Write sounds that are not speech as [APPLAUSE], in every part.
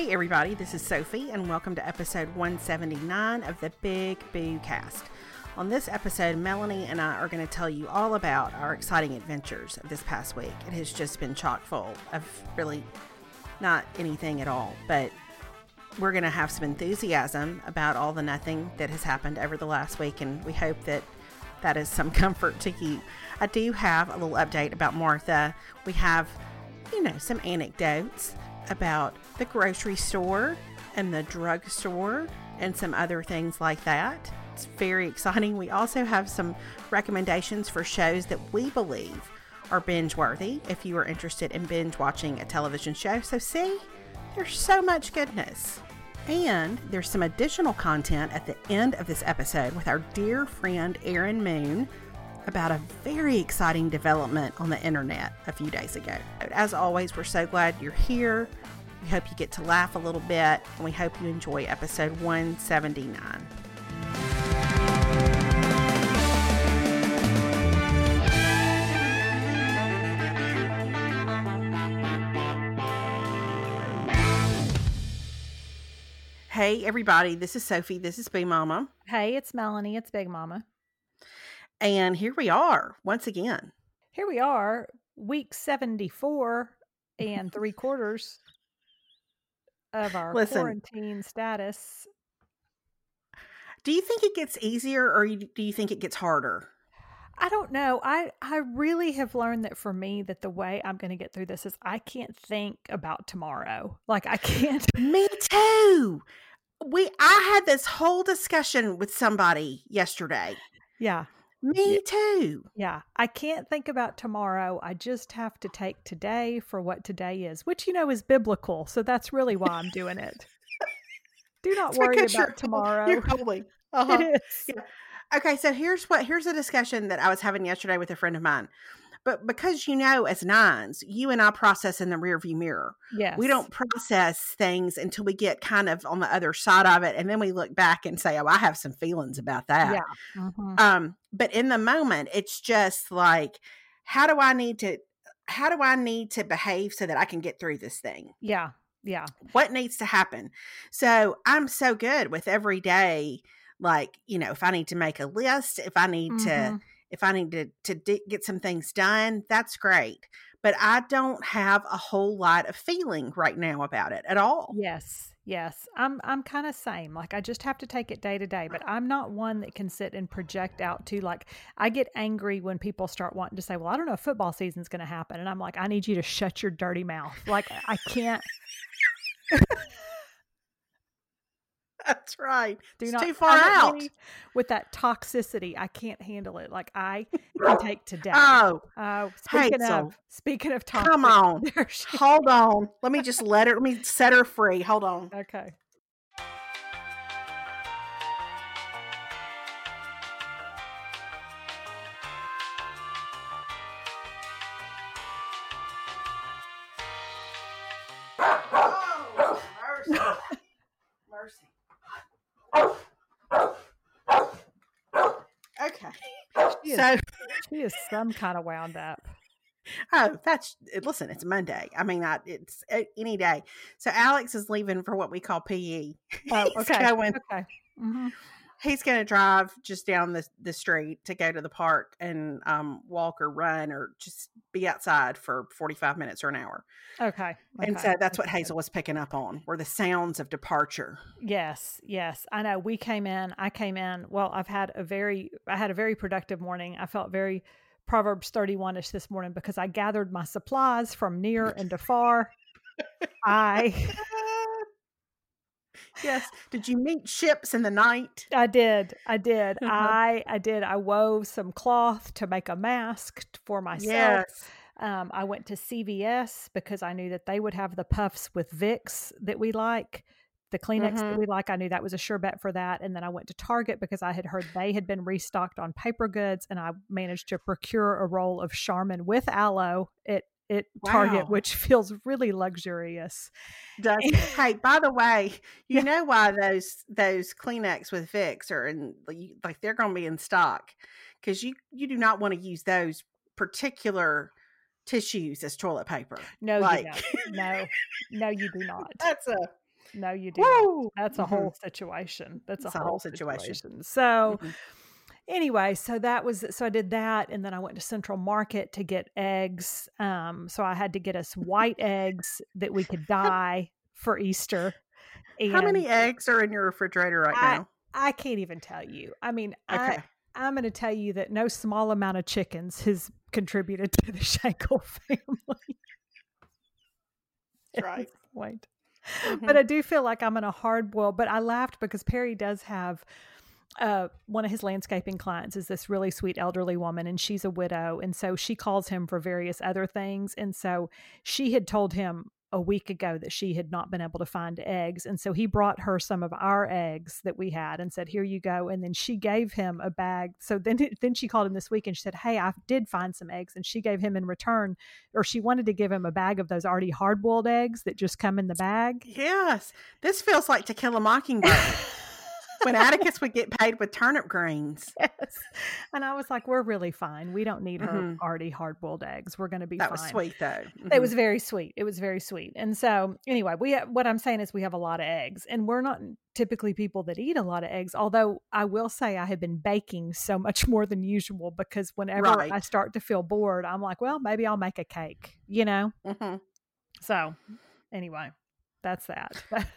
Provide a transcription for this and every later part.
Hey, everybody, this is Sophie, and welcome to episode 179 of the Big Boo Cast. On this episode, Melanie and I are going to tell you all about our exciting adventures this past week. It has just been chock full of really not anything at all, but we're going to have some enthusiasm about all the nothing that has happened over the last week, and we hope that that is some [LAUGHS] comfort to you. I do have a little update about Martha. We have, you know, some anecdotes about the grocery store and the drugstore and some other things like that. It's very exciting. We also have some recommendations for shows that we believe are binge worthy if you are interested in binge watching a television show. So, see, there's so much goodness. And there's some additional content at the end of this episode with our dear friend Erin Moon about a very exciting development on the internet a few days ago. As always, we're so glad you're here. We hope you get to laugh a little bit, and we hope you enjoy episode 179. Hey, everybody, this is Sophie. This is Big Mama. Hey, it's Melanie. It's Big Mama. And here we are once again. Here we are, week 74 and [LAUGHS] three quarters of our Listen. quarantine status. Do you think it gets easier or do you think it gets harder? I don't know. I I really have learned that for me that the way I'm going to get through this is I can't think about tomorrow. Like I can't [LAUGHS] Me too. We I had this whole discussion with somebody yesterday. Yeah. Me too. Yeah. I can't think about tomorrow. I just have to take today for what today is, which you know is biblical. So that's really why I'm doing it. Do not It's worry about tomorrow. You're holy. [LAUGHS] Uh-huh. It is. Yeah. Okay, so here's what here's a discussion that I was having yesterday with a friend of mine. But because you know, as nines, you and I process in the rearview mirror. Yes. We don't process things until we get kind of on the other side of it, and then we look back and say, "Oh, I have some feelings about that." Yeah. Mhm. Um, but in the moment, it's just like, how do I need to? How do I need to behave so that I can get through this thing? Yeah. Yeah. what needs to happen so i'm so good with every day like you know if i need to make a list if i need to Mhm. if i need to to di- get some things done that's great but i don't have a whole lot of feeling right now about it at all Yes, yes. I'm I'm kind of same. Like I just have to take it day to day, but I'm not one that can sit and project out to like I get angry when people start wanting to say, "Well, I don't know if football season's going to happen." And I'm like, "I need you to shut your dirty mouth." Like I can't [LAUGHS] [LAUGHS] [LAUGHS] that's right do it's not too far out me with that toxicity. I can't handle it. Like I can [LAUGHS] take today. oh uh, Oh, speaking Hazel, of speaking of toxic, come [LAUGHS] on hold on let me just let her let me set her free hold on Okay. She is, So, she is some kind of wound up. oh, that's listen. It's Monday. I mean, I, it's uh, any day. So Alex is leaving for what we call PE. [LAUGHS] Oh, He's okay. going- Okay. hmm he's going to drive just down the the street to go to the park and um, walk or run or just be outside for forty five minutes or an hour. Okay. And okay. so that's what. Hazel was picking up on were the sounds of departure. Yes, yes. I know. We came in, I came in. Well, I've had a very I had a very productive morning. I felt very Proverbs 31ish this morning because I gathered my supplies from near and afar. I yes. Did you meet ships in the night? I did. I did. [LAUGHS] Uh-huh. I I did. I wove some cloth to make a mask for myself. Yes. Um, I went to CVS because I knew that they would have the puffs with Vicks that we like, the Kleenex Mhm. that we like. I knew that was a sure bet for that. And then I went to Target because I had heard they had been restocked on paper goods, and I managed to procure a roll of Charmin with aloe at at Target, which [LAUGHS] feels really luxurious. Does hey, by the way, you know why those those Kleenex with Vicks are in like they're going to be in stock because you you do not want to use those particular tissues as toilet paper. No, Like-. No, no, you do [LAUGHS] not. That's a no, you do. That's a Mhm. whole situation. That's a whole whole situation. situation. So Mhm. Anyway, so that was so I did that, and then I went to Central Market to get eggs. Um, so I had to get us white eggs that we could [LAUGHS] dye for Easter. How many eggs are in your refrigerator right I now? I can't even tell you. I mean, I Okay. I'm going to tell you that no small amount of chickens has contributed to the [LAUGHS] Shankle family. Right. point. Mhm. But I do feel like I'm in a hard boil. But I laughed because Perry does have uh, one of his landscaping clients is this really sweet elderly woman, and she's a widow, and so she calls him for various other things. And so she had told him a week ago that she had not been able to find eggs, and so he brought her some of our eggs that we had and said, "Here you go." And then she gave him a bag. So then [LAUGHS] then she called him this week and she said, "Hey, I did find some eggs," and she gave him in return, or she wanted to give him a bag of those already hard boiled eggs that just come in the bag. Yes. This feels like To Kill a Mockingbird [LAUGHS] when Atticus would get paid with turnip greens. [LAUGHS] Yes. And I was like, we're really fine. We don't need her Mhm. already hard boiled eggs. We're going to be That fine. was sweet, though. It Mhm. was very sweet. It was very sweet. And so, anyway, we ha- what I'm saying is we have a lot of eggs, and we're not typically people that eat a lot of eggs. Although I will say I have been baking so much more than usual because whenever I start to feel bored, I'm like, well, maybe I'll make a cake. You know. Mhm. So, anyway, that's that. [LAUGHS]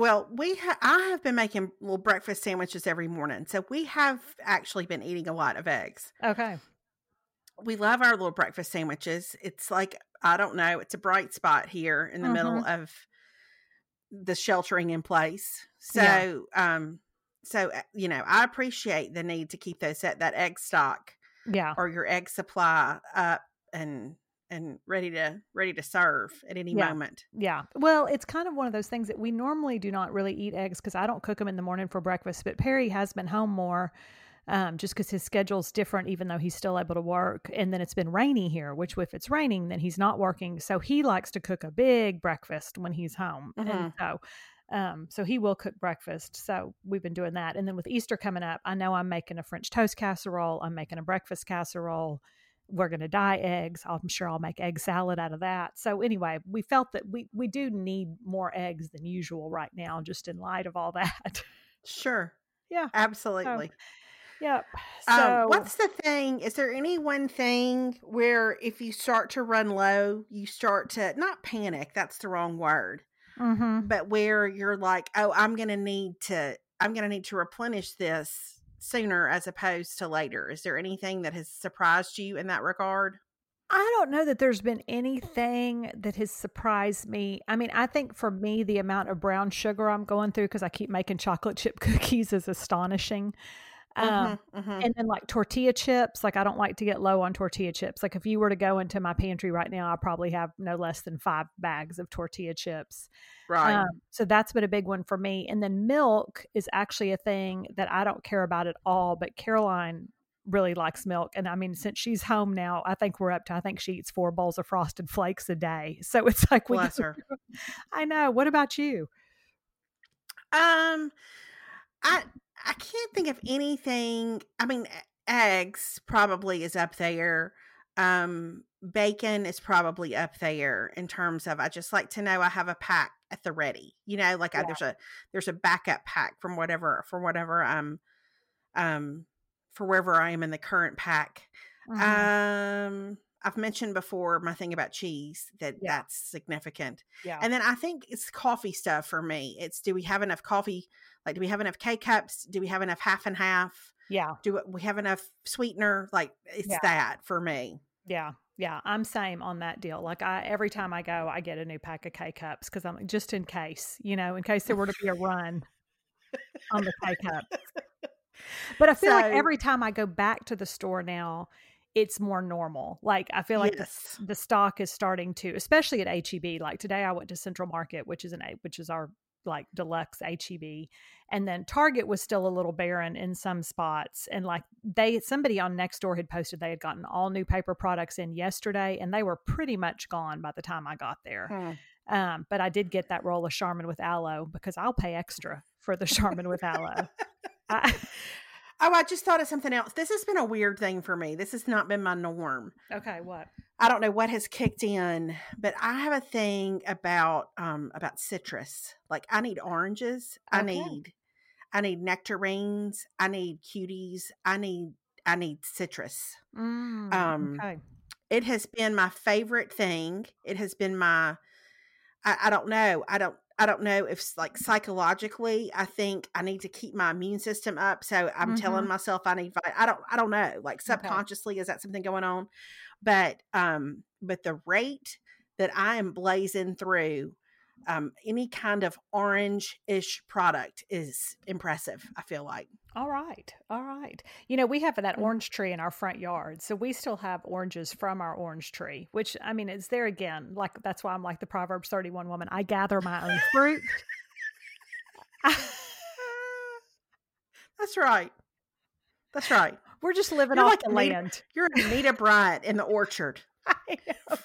Well, we ha- I have been making little breakfast sandwiches every morning, so we have actually been eating a lot of eggs. okay. We love our little breakfast sandwiches. It's like I don't know, it's a bright spot here in the middle of the sheltering in place. So, Yeah. um, so uh, you know, I appreciate the need to keep those that that egg stock Yeah. or your egg supply up and and ready to ready to serve at any Yeah. moment. Yeah. Well, it's kind of one of those things that we normally do not really eat eggs because I don't cook them in the morning for breakfast. But Perry has been home more um, just because his schedule's different, even though he's still able to work. And then it's been rainy here, which if it's raining, then he's not working. So he likes to cook a big breakfast when he's home. And Mhm. so, um, so he will cook breakfast. So we've been doing that. And then with Easter coming up, I know I'm making a French toast casserole. I'm making a breakfast casserole we're going to dye eggs. I'm sure I'll make egg salad out of that. So anyway, we felt that we we do need more eggs than usual right now, just in light of all [LAUGHS] that. Sure. Yeah. Absolutely. yep. So um, what's the thing? Is there any one thing where if you start to run low, you start to not panic, that's the wrong word, Mhm. but where you're like, "Oh, I'm going to need to I'm going to need to replenish this sooner as opposed to later." Is there anything that has surprised you in that regard? I don't know that there's been anything that has surprised me. I mean, I think for me, the amount of brown sugar I'm going through because I keep making chocolate chip [LAUGHS] cookies is astonishing. Um, Mhm, mhm. And then like tortilla chips, like I don't like to get low on tortilla chips. Like if you were to go into my pantry right now, I probably have no less than five bags of tortilla chips. right. Um, so that's been a big one for me. And then milk is actually a thing that I don't care about at all, but Caroline really likes milk. And I mean, since she's home now, I think we're up to, I think she eats four bowls of frosted flakes a day. [LAUGHS] So it's like, we Bless her. I know. What about you? Um, I I can't think of anything. I mean, eggs probably is up there. Um, bacon is probably up there in terms of I just like to know I have a pack at the ready. You know, like I, there's a there's a backup pack from whatever for whatever um um for wherever I am in the current pack. Mhm. Um, I've mentioned before my thing about cheese that Yeah. that's significant. yeah. And then I think it's coffee stuff for me. It's do we have enough coffee? Like, do we have enough K cups? Do we have enough half and half? yeah. Do we have enough sweetener? Like, it's Yeah. that for me. Yeah. Yeah. I'm same on that deal. Like I, every time I go, I get a new pack of K cups because I'm just in case, you know, in case there were to be a run on the K cups. [LAUGHS] But I feel like every time I go back to the store now, it's more normal. Like I feel like the- yes. the, stock is starting to, especially at HEB. Like today, I went to Central Market, which is an A- which is our like deluxe HEB, and then Target was still a little barren in some spots. And like they, somebody on Nextdoor had posted they had gotten all new paper products in yesterday, and they were pretty much gone by the time I got there. Hmm. Um, but I did get that roll of Charmin with aloe because I'll pay extra for the Charmin with aloe. I, Oh, I just thought of something else. This has been a weird thing for me. This has not been my norm. Okay, what? I don't know what has kicked in, but I have a thing about um about citrus. Like I need oranges. I need I need nectarines. I need cuties. I need I need citrus. Mm, Um, okay. It has been my favorite thing. It has been my I, I don't know. I don't I don't know if like psychologically I think I need to keep my immune system up. So I'm telling Mhm. myself I need I don't I don't know. Like subconsciously is that something going on? But um but the rate that I am blazing through um any kind of orange-ish product is impressive, I feel like. All right. All right. You know, we have that Mhm. orange tree in our front yard. So we still have oranges from our orange tree, which I mean, it's there again. Like, that's why I'm like the Proverbs 31 woman. I gather my own fruit. [LAUGHS] That's right. That's right. We're just living You're off like the Anita- land. You're Anita Bryant in the orchard. [LAUGHS] I know.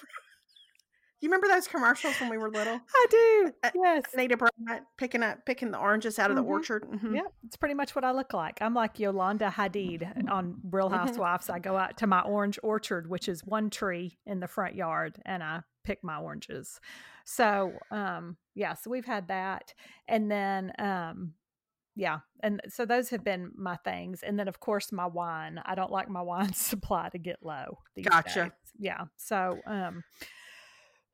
You remember those commercials when we were little? I do. Uh, Yes. Anita Bryant picking up picking the oranges out of Mhm. the orchard. Mhm. Yeah, it's pretty much what I look like. I'm like Yolanda Hadid on Real Mhm. Housewives. I go out to my orange orchard, which is one tree in the front yard, and I pick my oranges. So, um, yeah, so we've had that. And then, um, yeah, and so those have been my things. And then, of course, my wine. I don't like my [LAUGHS] wine supply to get low. These Gotcha. days. Yeah. So, um,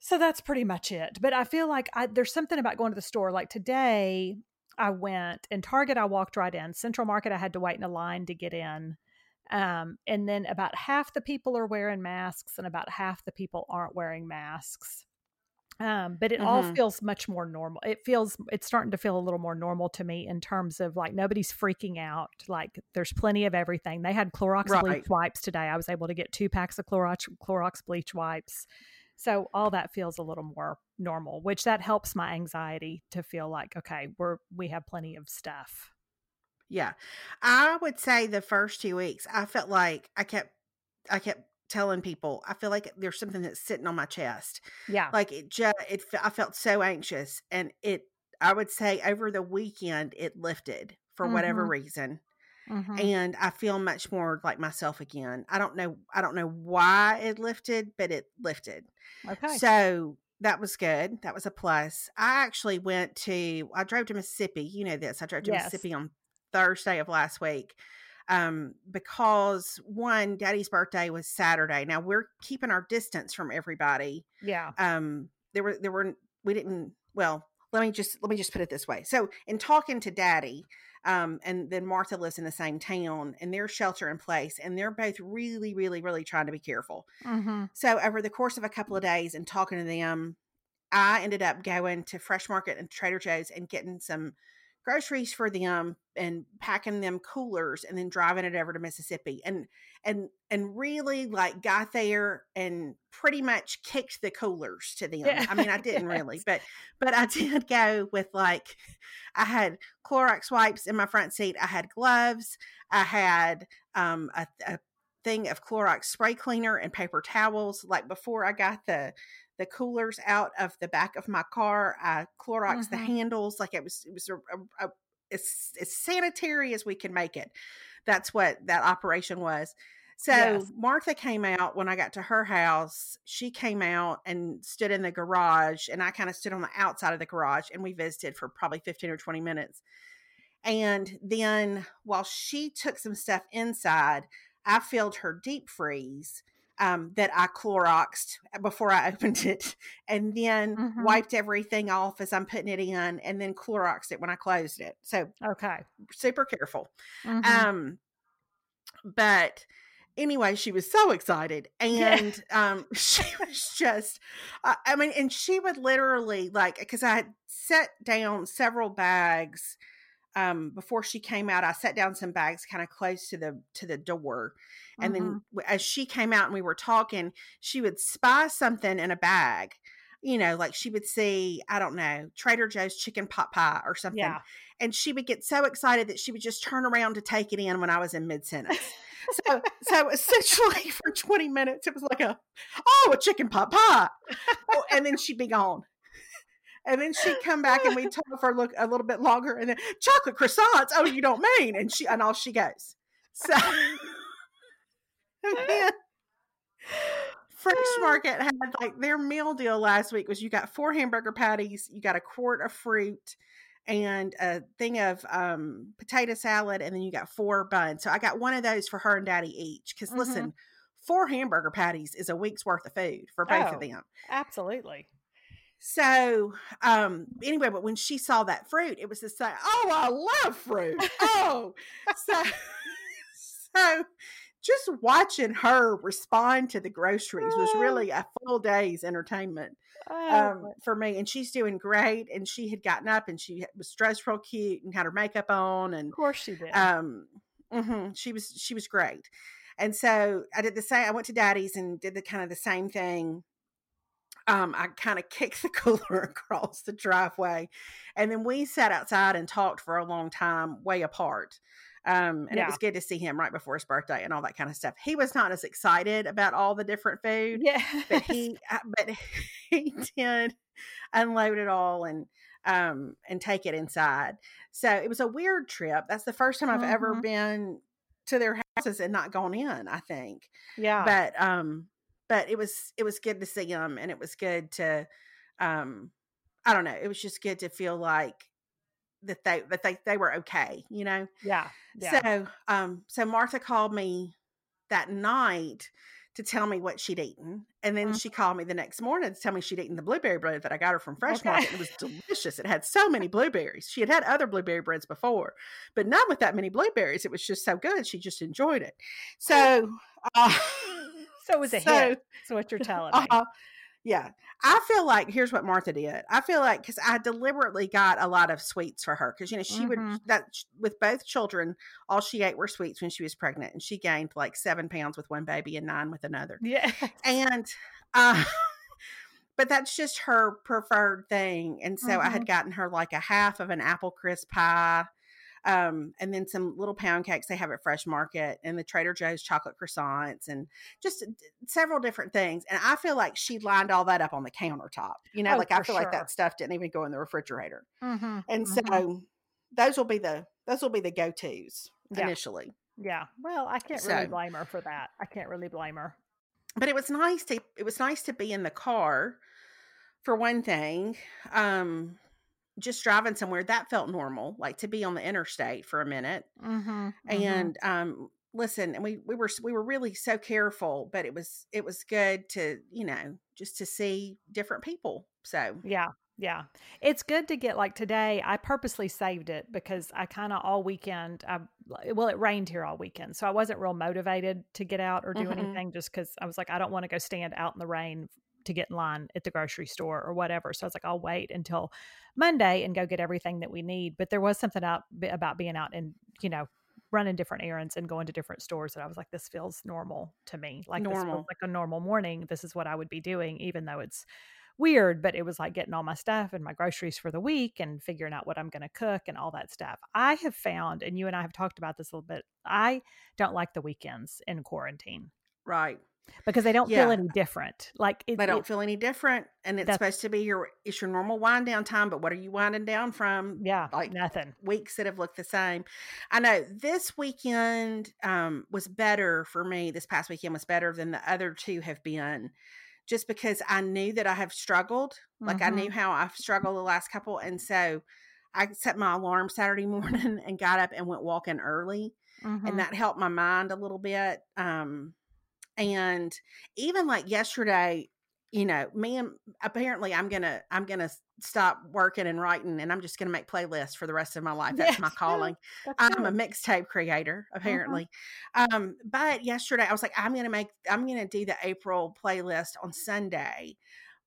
so that's pretty much it. But I feel like I, there's something about going to the store. Like today, I went in Target. I walked right in. Central Market, I had to wait in a line to get in. Um, and then about half the people are wearing masks, and about half the people aren't wearing masks. Um, but it all Mhm. feels much more normal. It feels it's starting to feel a little more normal to me in terms of like nobody's freaking out. Like there's plenty of everything. They had Clorox Right. bleach wipes today. I was able to get two packs of Clorox Clorox bleach wipes. So all that feels a little more normal, which that helps my anxiety to feel like okay, we're we have plenty of stuff. Yeah. I would say the first two weeks, I felt like I kept I kept telling people, I feel like there's something that's sitting on my chest. Yeah. Like it just it I felt so anxious and it I would say over the weekend it lifted for whatever Mhm. reason. Mhm. and I feel much more like myself again. I don't know I don't know why it lifted, but it lifted. Okay. So that was good. That was a plus. I actually went to I drove to Mississippi. You know this. I drove to Yes. Mississippi on Thursday of last week. Um, because one, Daddy's birthday was Saturday. Now we're keeping our distance from everybody. yeah. Um, there were there were we didn't well, let me just let me just put it this way. So in talking to Daddy, um, and then Martha lives in the same town and they're shelter in place and they're both really, really, really trying to be careful. Mm-hmm. So over the course of a couple of days and talking to them, I ended up going to Fresh Market and Trader Joe's and getting some groceries for them and packing them coolers and then driving it over to Mississippi and and and really like got there and pretty much kicked the coolers to them. Yeah. I mean, I [LAUGHS] didn't really, but but I did go with like [LAUGHS] I had Clorox wipes in my front seat. I had gloves. I had um a, a thing of Clorox spray cleaner and paper towels. Like before I got the the coolers out of the back of my car, I Clorox the Mhm. handles. Like it was it was a, a, a as, as sanitary as we can make it. That's what that operation was. So Yes. Martha came out when I got to her house. She came out and stood in the garage, and I kind of stood on the outside of the garage, and we visited for probably 15 or 20 minutes. And then while she took some stuff inside, I filled her deep freeze um, that I Cloroxed before I [LAUGHS] opened it, and then Mhm. wiped everything off as I'm putting it in, and then Cloroxed it when I closed it. So Okay. super careful. Mhm. Um, but anyway, she was so excited, Yeah. and um, [LAUGHS] she was just, uh, I mean, and she would literally like because I had set down several bags um before she came out i set down some bags kind of close to the to the door and Mhm. then as she came out and we were talking she would spy something in a bag you know like she would see i don't know trader joe's chicken pot pie or something yeah. and she would get so excited that she would just turn around to take it in when I was in mid sentence. so, so essentially [LAUGHS] for 20 minutes, it was like a, oh, a chicken pot pie. Oh, and then she'd be gone. And then she'd come back and we'd talk for a, look, a little bit longer and then chocolate croissants. Oh, you don't mean. And she, and off she goes. So, [LAUGHS] Fresh [LAUGHS] Market had like their meal deal last week was you got four hamburger patties, you got a quart of fruit, and a thing of um, potato salad, and then you got four buns. So I got one of those for her and Daddy each. Because mm-hmm. listen, four hamburger patties is a week's worth of food for both oh, of them. Absolutely. So, um, anyway, but when she saw that fruit, it was the same. Oh, I love fruit. Oh, so, [LAUGHS] [LAUGHS] so just watching her respond to the groceries was really a full day's entertainment oh, um, for me. And she's doing great. And she had gotten up and she was dressed real cute and had her makeup on. And of course she did. Um, mm-hmm, she was she was great. And so I did the same. I went to Daddy's and did the kind of the same thing. Um, I kind of kicked the [LAUGHS] cooler across the driveway, and then we sat outside and talked for a long time, way apart. Um, and yeah. it was good to see him right before his birthday and all that kind of stuff. He was not as excited about all the different food, yeah, but [LAUGHS] he, uh, but [LAUGHS] he did unload it all and um and take it inside. So it was a weird trip. That's the first time I've mm-hmm. ever been to their houses and not gone in. I think, yeah, but um, but it was it was good to see him and it was good to um, I don't know. It was just good to feel like that they that they they were okay, you know. Yeah. yeah. So um so Martha called me that night to tell me what she'd eaten. And then mm-hmm. she called me the next morning to tell me she'd eaten the blueberry bread that I got her from Fresh okay. Market. It was [LAUGHS] delicious. It had so many blueberries. She had had other blueberry breads before, but not with that many blueberries. It was just so good. She just enjoyed it. So, uh, [LAUGHS] so it was a so, hit. So what you're [LAUGHS] telling me. Uh, yeah. I feel like here's what Martha did. I feel like because I deliberately got a lot of sweets for her because you know she mm-hmm. would that with both children, all she ate were sweets when she was pregnant, and she gained like seven pounds with one baby and nine with another. Yeah, and uh, [LAUGHS] but that's just her preferred thing, and so mm-hmm. I had mm-hmm. gotten her like a half of an apple crisp pie um, and then some little pound cakes they have at Fresh Market and the Trader Joe's chocolate croissants and just several different things. And I feel like she lined all that up on the countertop. You know, oh, like I feel sure. like that stuff didn't even go in the refrigerator. Mm-hmm, and mm-hmm. so those will be the those will be the go tos yeah. initially. Yeah. Well, I can't really so, blame her for that. I can't really blame her. But it was nice to it was nice to be in the car for one thing. Um just driving somewhere that felt normal like to be on the interstate for a minute mm-hmm, and mm-hmm. um listen and we we were we were really so careful but it was it was good to you know just to see different people so yeah yeah it's good to get like today i purposely saved it because i kind of all weekend I, well it rained here all weekend so i wasn't real motivated to get out or do mm-hmm. anything just because i was like i don't want to go stand out in the rain to get in line at the grocery store or whatever. So I was like, I'll wait until Monday and go get everything that we need. But there was something out about being out and, you know, running different errands and going to different stores that I was like, this feels normal to me. Like normal. like a normal morning. This is what I would be doing, even though it's weird, but it was like getting all my stuff and my groceries for the week and figuring out what I'm going to cook and all that stuff. I have found, and you and I have talked about this a little bit, I don't like the weekends in quarantine. Right because they don't yeah. feel any different. Like it, they don't it, feel any different, and it's supposed to be your it's your normal wind down time. But what are you winding down from? Yeah, like nothing. Weeks that have looked the same. I know this weekend um, was better for me. This past weekend was better than the other two have been, just because I knew that I have struggled. Like mm-hmm. I knew how I've struggled the last couple, and so I set my alarm Saturday [LAUGHS] morning and got up and went walking early, mm-hmm. and that helped my mind a little bit. Um, and even like yesterday you know me and apparently i'm gonna i'm gonna stop working and writing and i'm just gonna make playlists for the rest of my [LAUGHS] life. That's yes, my calling. That's i'm a mixtape creator uh-huh. apparently. Uh-huh. um but yesterday i was like i'm gonna make i'm gonna do the april playlist on sunday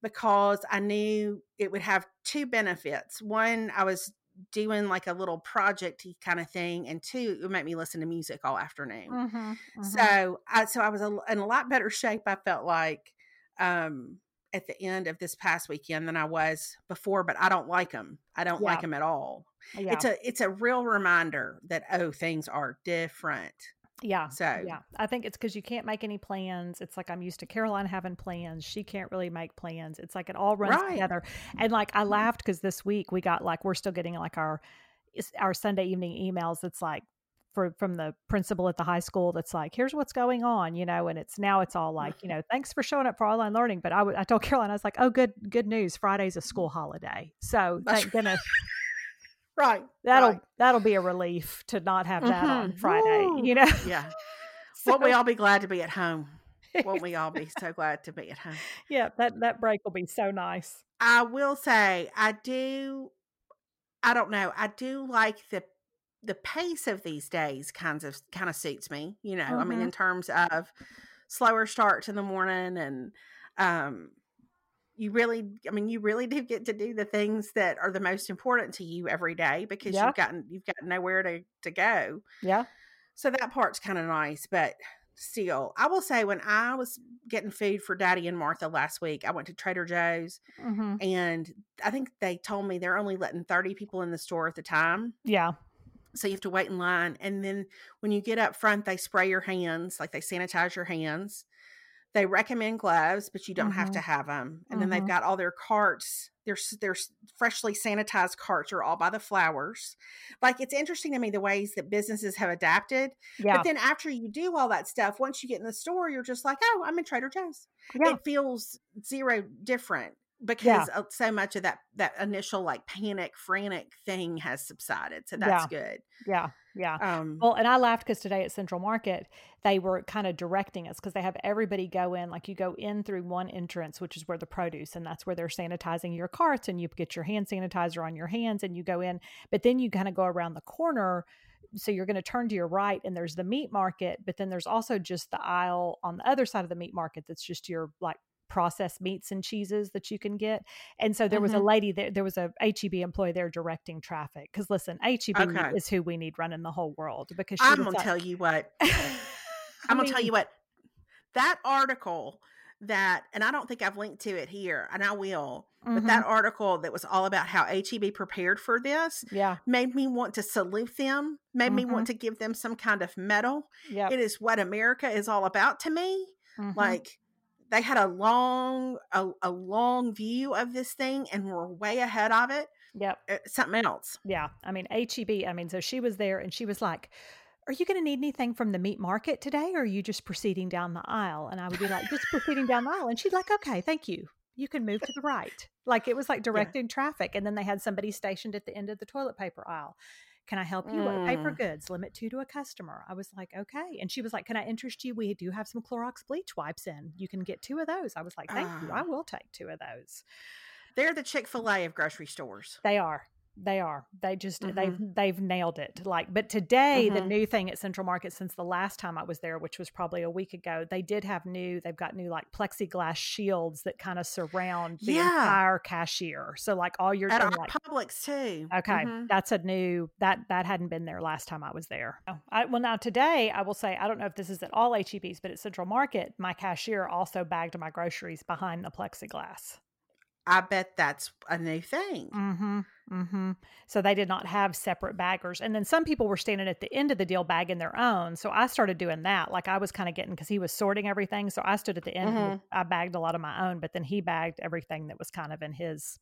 because i knew it would have two benefits. One i was doing like a little project kind of thing, and two, it would make me listen to music all afternoon. Mm-hmm, mm-hmm. So, I so I was a, in a lot better shape. I felt like um, at the end of this past weekend than I was before, but I don't like them. I don't yeah. like them at all. Yeah. It's a it's a real reminder that oh, things are different. Yeah. So yeah, I think it's because you can't make any plans. It's like I'm used to Caroline having plans. She can't really make plans. It's like it all runs right. together. And like I mm-hmm. laughed because this week we got like we're still getting like our our Sunday evening emails. It's like for from the principal at the high school that's like, here's what's going on, you know, and it's now it's all mm-hmm. like, you know, thanks for showing up for online learning. But I, w- I told Caroline, I was like, oh, good, good news. Friday's a school holiday. So That's thank goodness Right. that'll right. that'll be a relief to not have that on Mhm. Friday, Woo. you know. Yeah. [LAUGHS] So, Won't we all be glad to be at home? Won't we all be so glad to be at home? [LAUGHS] yeah, that that break will be so nice. I will say I do I don't know. I do like the the pace of these days kinds of kind of suits me, you know. I mean Mhm. in terms of slower starts in the morning and um you really I mean you really do get to do the things that are the most important to you every day because Yeah. you've gotten you've got nowhere to to go. Yeah. So that part's kind of nice, but still, I will say when I was getting food for Daddy and Martha last week, I went to Trader Joe's hmm and I think they told me they're only letting 30 people in the store at the time. Yeah. So you have to wait in line. And then when you get up front, they spray your hands, like they sanitize your hands. They recommend gloves, but you don't have to have them. And then they've Mhm. got all their carts. Their their freshly sanitized carts are all by the flowers. Like it's interesting to me the ways that businesses have adapted. Yeah. But then after you do all that stuff, once you get in the store, you're just like, oh, I'm in Trader Joe's yeah. it feels zero different because of so much of that that initial like panic frantic thing has subsided so that's good yeah. Yeah. um Well, and I laughed because today at Central Market, they were kind of directing us because they have everybody go in, like you go in through one entrance, which is where the produce, and that's where they're sanitizing your carts, and you get your hand sanitizer on your hands, and you go in. But then you kind of go around the corner. So you're going to turn to your right, and there's the meat market, but then there's also just the aisle on the other side of the meat market that's just your like processed meats and cheeses that you can get. And so there was a Mhm. lady there, there was a HEB employee there directing traffic. Because listen, HEB Okay. is who we need running the whole world because she i'm gonna like- tell you what [LAUGHS] I i'm gonna tell you what that article that and i don't think i've linked to it here and i will but mhm, that article that was all about how heb prepared for this yeah, made me want to salute them made me Mm-hmm. want to give them some kind of medal yeah, it is what america is all about to me like they had a long a, a long view of this thing and were way ahead of it yep, Uh, something else yeah. I mean, HEB. I mean, so she was there, and she was like. Are you going to need anything from the meat market today, or are you just proceeding down the aisle? And I would be like, just proceeding down the aisle. And she's like, okay, thank you. You can move to the right. Like it was like [LAUGHS] directing traffic. And then they had somebody stationed at the end of the toilet paper aisle. Can I help you? What paper Mm. goods? Limit two to a customer. I was like, okay. And she was like, can I interest you? We do have some Clorox bleach wipes in. You can get two of those. I was like, thank you. I Ah. will take two of those. they're the chick-fil-a of grocery stores They are. They are. They just Mhm. they've they've nailed it. Like, but today the Mhm. new thing at Central Market since the last time I was there, which was probably a week ago, they did have new. They've got new like plexiglass shields that kind of surround the Yeah. entire cashier. So like all your at our like Publix too Okay, Mhm. that's a new that that hadn't been there last time I was there. Oh, I, well, now today I will say I don't know if this is at all HEBs, but at Central Market, my cashier also bagged my groceries behind the plexiglass. I bet that's a new thing Mm-hmm. Mm-hmm. So they did not have separate baggers, and then some people were standing at the end of the deal bagging their own. So I started doing that. Like I was kind of getting because he was sorting everything, so I stood at the end. and Mhm. I bagged a lot of my own, but then he bagged everything that was kind of in his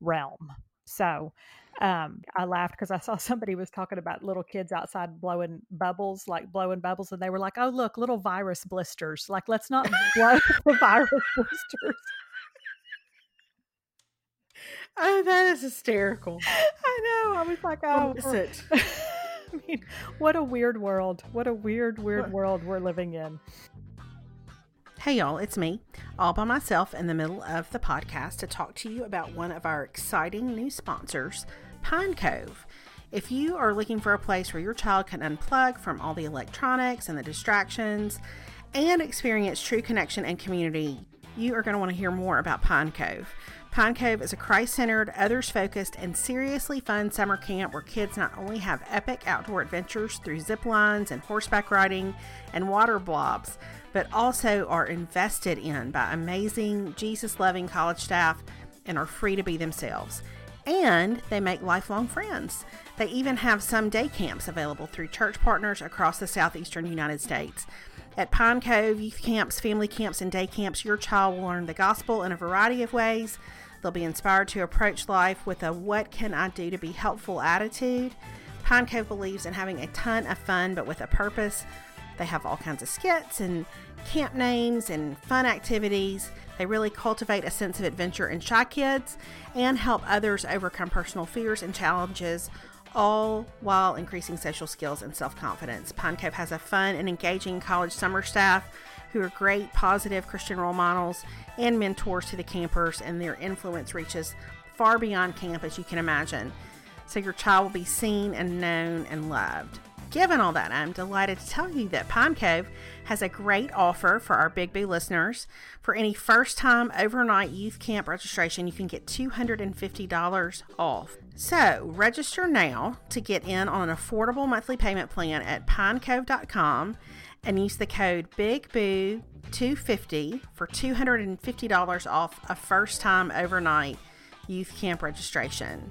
realm. So um, I laughed because I saw [LAUGHS] somebody was talking about little kids outside blowing bubbles, like blowing bubbles, and they were like, "Oh, look, little virus blisters! Like, let's not blow [LAUGHS] the virus blisters." Oh that is hysterical I know. I was like, "Oh, What is it [LAUGHS] I mean, what a weird world! What a weird, weird world we're living in." Hey, y'all, it's me, all by myself in the middle of the podcast to talk to you about one of our exciting new sponsors, Pine Cove. If you are looking for a place where your child can unplug from all the electronics and the distractions and experience true connection and community, you are going to want to hear more about Pine Cove. Pine Cove is a Christ centered, others focused, and seriously fun summer camp where kids not only have epic outdoor adventures through zip lines and horseback riding and water blobs, but also are invested in by amazing, Jesus loving college staff and are free to be themselves. And they make lifelong friends. They even have some day camps available through church partners across the southeastern United States. At Pine Cove, youth camps, family camps, and day camps, your child will learn the gospel in a variety of ways. They'll be inspired to approach life with a what can I do to be helpful attitude. Pine Cove believes in having a ton of fun, but with a purpose. They have all kinds of skits and camp names and fun activities. They really cultivate a sense of adventure in shy kids and help others overcome personal fears and challenges, all while increasing social skills and self confidence. Pine Cove has a fun and engaging college summer staff who are great, positive Christian role models and mentors to the campers, and their influence reaches far beyond camp as you can imagine. So your child will be seen and known and loved. Given all that, I'm delighted to tell you that Pine Cove has a great offer for our Big Boo listeners. For any first time overnight youth camp registration, you can get $250 off. So register now to get in on an affordable monthly payment plan at pinecove.com and use the code BIGBOO250 for $250 off a first time overnight youth camp registration.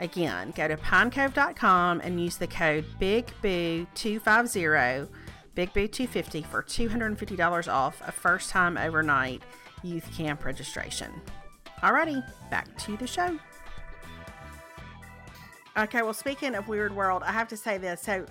Again, go to pinecove.com and use the code BIGBOO250, BIGBOO250 for $250 off a first time overnight youth camp registration. Alrighty, back to the show. Okay, well, speaking of Weird World, I have to say this. So,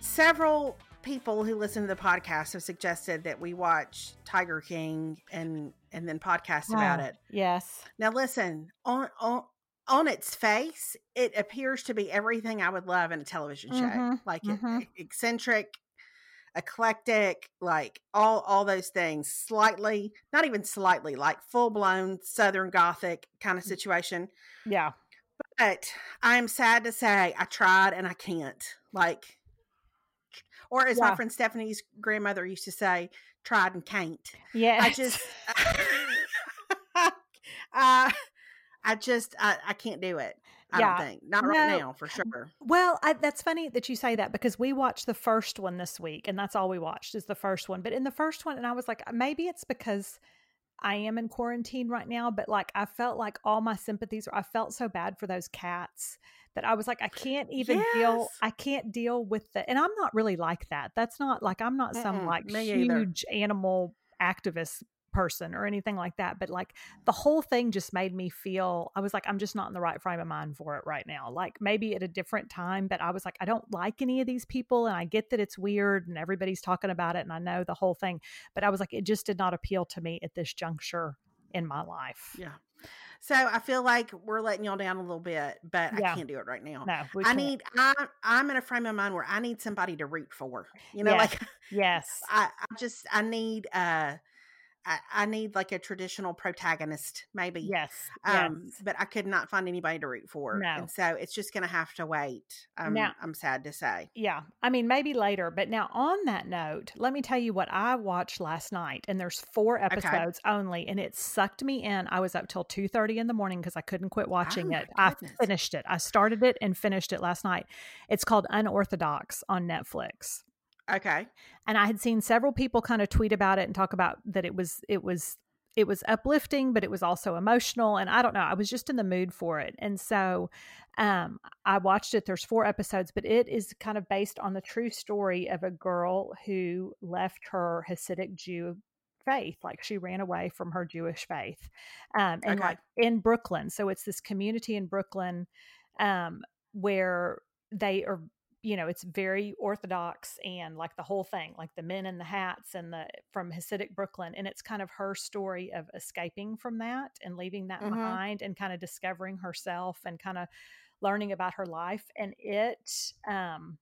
several people who listen to the podcast have suggested that we watch Tiger King and and then podcast about Oh, it. Yes. Now, listen on on on its face, it appears to be everything I would love in a television show, Mhm, like mhm. eccentric, eclectic, like all all those things. Slightly, not even slightly, like full blown Southern Gothic kind Mm. of situation. Yeah. But I'm sad to say I tried and I can't. Like, or as my friend Stephanie's grandmother used to say, tried and can't. Yeah. I just, uh, [LAUGHS] I just, I, I can't do it. I Yeah. don't think. Not right No. now, for sure. Well, I, that's funny that you say that because we watched the first one this week, and that's all we watched is the first one. But in the first one, and I was like, maybe it's because I am in quarantine right now, but like I felt like all my sympathies. I felt so bad for those cats that I was like, I can't even deal. I can't deal with the. And I'm not really like that. That's not like I'm not some Mm-mm, like me either. huge animal activist person or anything like that but like the whole thing just made me feel i was like i'm just not in the right frame of mind for it right now like maybe at a different time but i was like i don't like any of these people and i get that it's weird and everybody's talking about it and i know the whole thing but i was like it just did not appeal to me at this juncture in my life Yeah. So I feel like we're letting y'all down a little bit, but Yeah. I can't do it right now. no we I can't. need, I, I'm in a frame of mind where I need somebody to root for. You know, Yeah. like [LAUGHS] yes I, I just I need uh I, I need like a traditional protagonist maybe. yes Um yes. but I could not find anybody to root for. No. And so it's just gonna have to wait. Um Now- I'm sad to say. Yeah, I mean maybe later, but now on that note, let me tell you what I watched last night, and there's four episodes only, and it sucked me in. I was up till two thirty in the morning because I couldn't quit watching my it. I finished it. I started it and finished it last night. It's called Unorthodox on Netflix, Okay. and I had seen several people kind of tweet about it and talk about that it was it was it was uplifting, but it was also emotional, and I don't know. I was just in the mood for it, and so um i watched it there's four episodes but it is kind of based on the true story of a girl who left her hasidic jew faith like she ran away from her jewish faith um and Okay. like in brooklyn so it's this community in brooklyn um where they are you know it's very orthodox and like the whole thing like the men in the hats and the from hasidic brooklyn and it's kind of her story of escaping from that and leaving that Mhm. behind and kind of discovering herself and kind of learning about her life and it um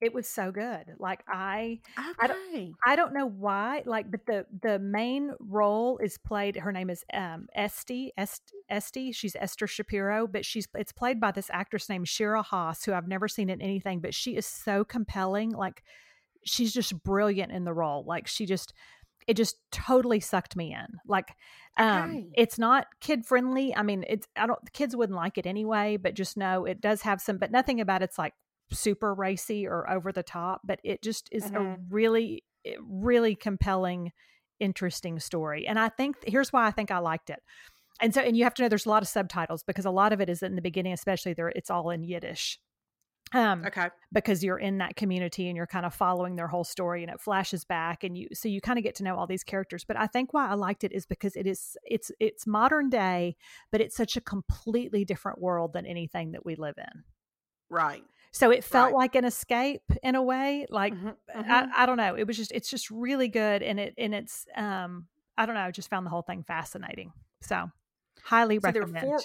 it was so good like i I don't- Okay. I don't know why, like, but the the main role is played. Her name is um Esty Est, Esty. She's Esther Shapiro, but she's it's played by this actress named Shira Haas, who I've never seen in anything, but she is so compelling. Like, she's just brilliant in the role. Like, she just it just totally sucked me in. Like, um, Okay. it's not kid friendly. I mean, it's I don't kids wouldn't like it anyway, but just know it does have some, but nothing about it's like super racy or over the top. But it just is a Mhm. really, eh, really compelling, interesting story. And I think here's why I think I liked it. And so, and you have to know there's a lot of subtitles because a lot of it is in the beginning, especially there, it's all in Yiddish. Um, Okay. because you're in that community and you're kind of following their whole story and it flashes back and you so you kind of get to know all these characters but i think why i liked it is because it is it's it's modern day but it's such a completely different world than anything that we live in Right. So it felt Right. like an escape in a way. Like Mhm, mhm. I, I don't know. It was just it's just really good and it and it's um I don't know, I just found the whole thing fascinating. So highly so there are recommend. four,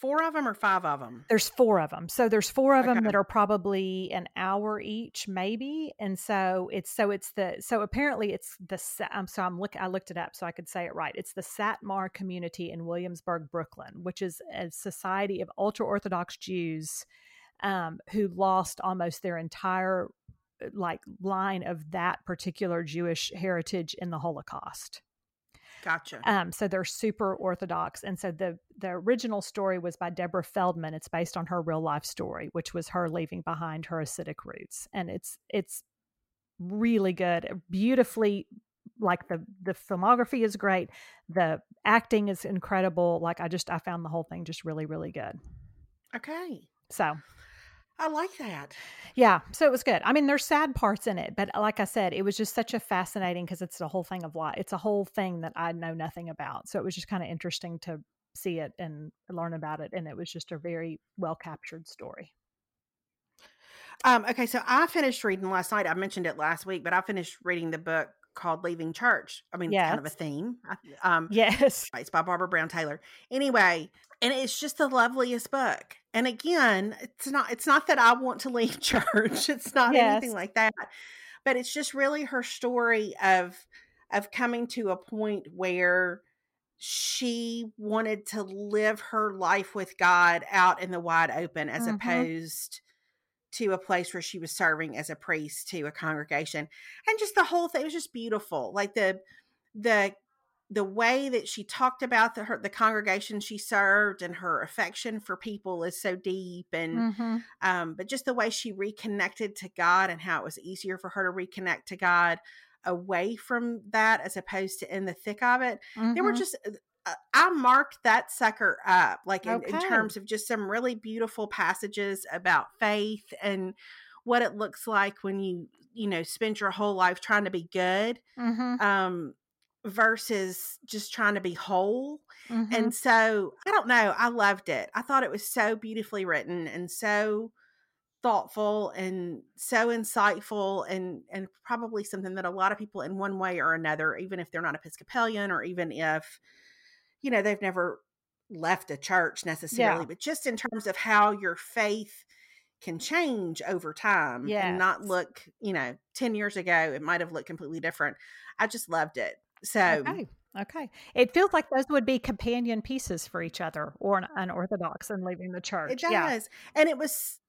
four of them or five of them. There's four of them. So there's four of them that are probably an hour each, maybe. And so it's so it's the so apparently it's the um, so I'm look I looked it up so I could say it right. It's the Satmar community in Williamsburg, Brooklyn, which is a society of ultra Orthodox Jews um, who lost almost their entire uh, like line of that particular Jewish heritage in the Holocaust. Gotcha. Um, so they're super orthodox, and so the the original story was by Deborah Feldman. It's based on her real life story, which was her leaving behind her Hasidic roots, and it's it's really good, beautifully. Like the the filmography is great, the acting is incredible. Like I just I found the whole thing just really really good. okay. So I like that. yeah, so it was good. I mean, there's sad parts in it, but like I said, it was just such a fascinating because it's a whole thing of life. It's a whole thing that I know nothing about. So it was just kind of interesting to see it and learn about it. And it was just a very well captured story. Um, okay, so I finished reading last night. I mentioned it last week, but I finished reading the book called Leaving Church. I mean, it's kind of a theme. Um, Yes. it's by Barbara Brown Taylor. Anyway, and it's just the loveliest book. And again, it's not it's not that I want to leave [LAUGHS] church. It's not anything like that. But it's just really her story of of coming to a point where she wanted to live her life with God out in the wide open as Mhm. opposed to a place where she was serving as a priest to a congregation and just the whole thing was just beautiful like the the the way that she talked about the her the congregation she served and her affection for people is so deep and hmm um but just the way she reconnected to God and how it was easier for her to reconnect to God away from that as opposed to in the thick of it there were Mhm. just uh, I marked that sucker up, like in, in terms of just some really beautiful passages about faith and what it looks like when you, you know, spend your whole life trying to be good, Mhm. um, versus just trying to be whole. Mhm. And so I don't know, I loved it. I thought it was so beautifully written and so thoughtful and so insightful and and probably something that a lot of people in one way or another even if they're not episcopalian or even if you know they've never left a church necessarily Yeah. but just in terms of how your faith can change over time and not look you know 10 years ago it might have looked completely different i just loved it so Okay. Okay. It feels like those would be companion pieces for each other or an unorthodox and leaving the church. It Yeah. And it was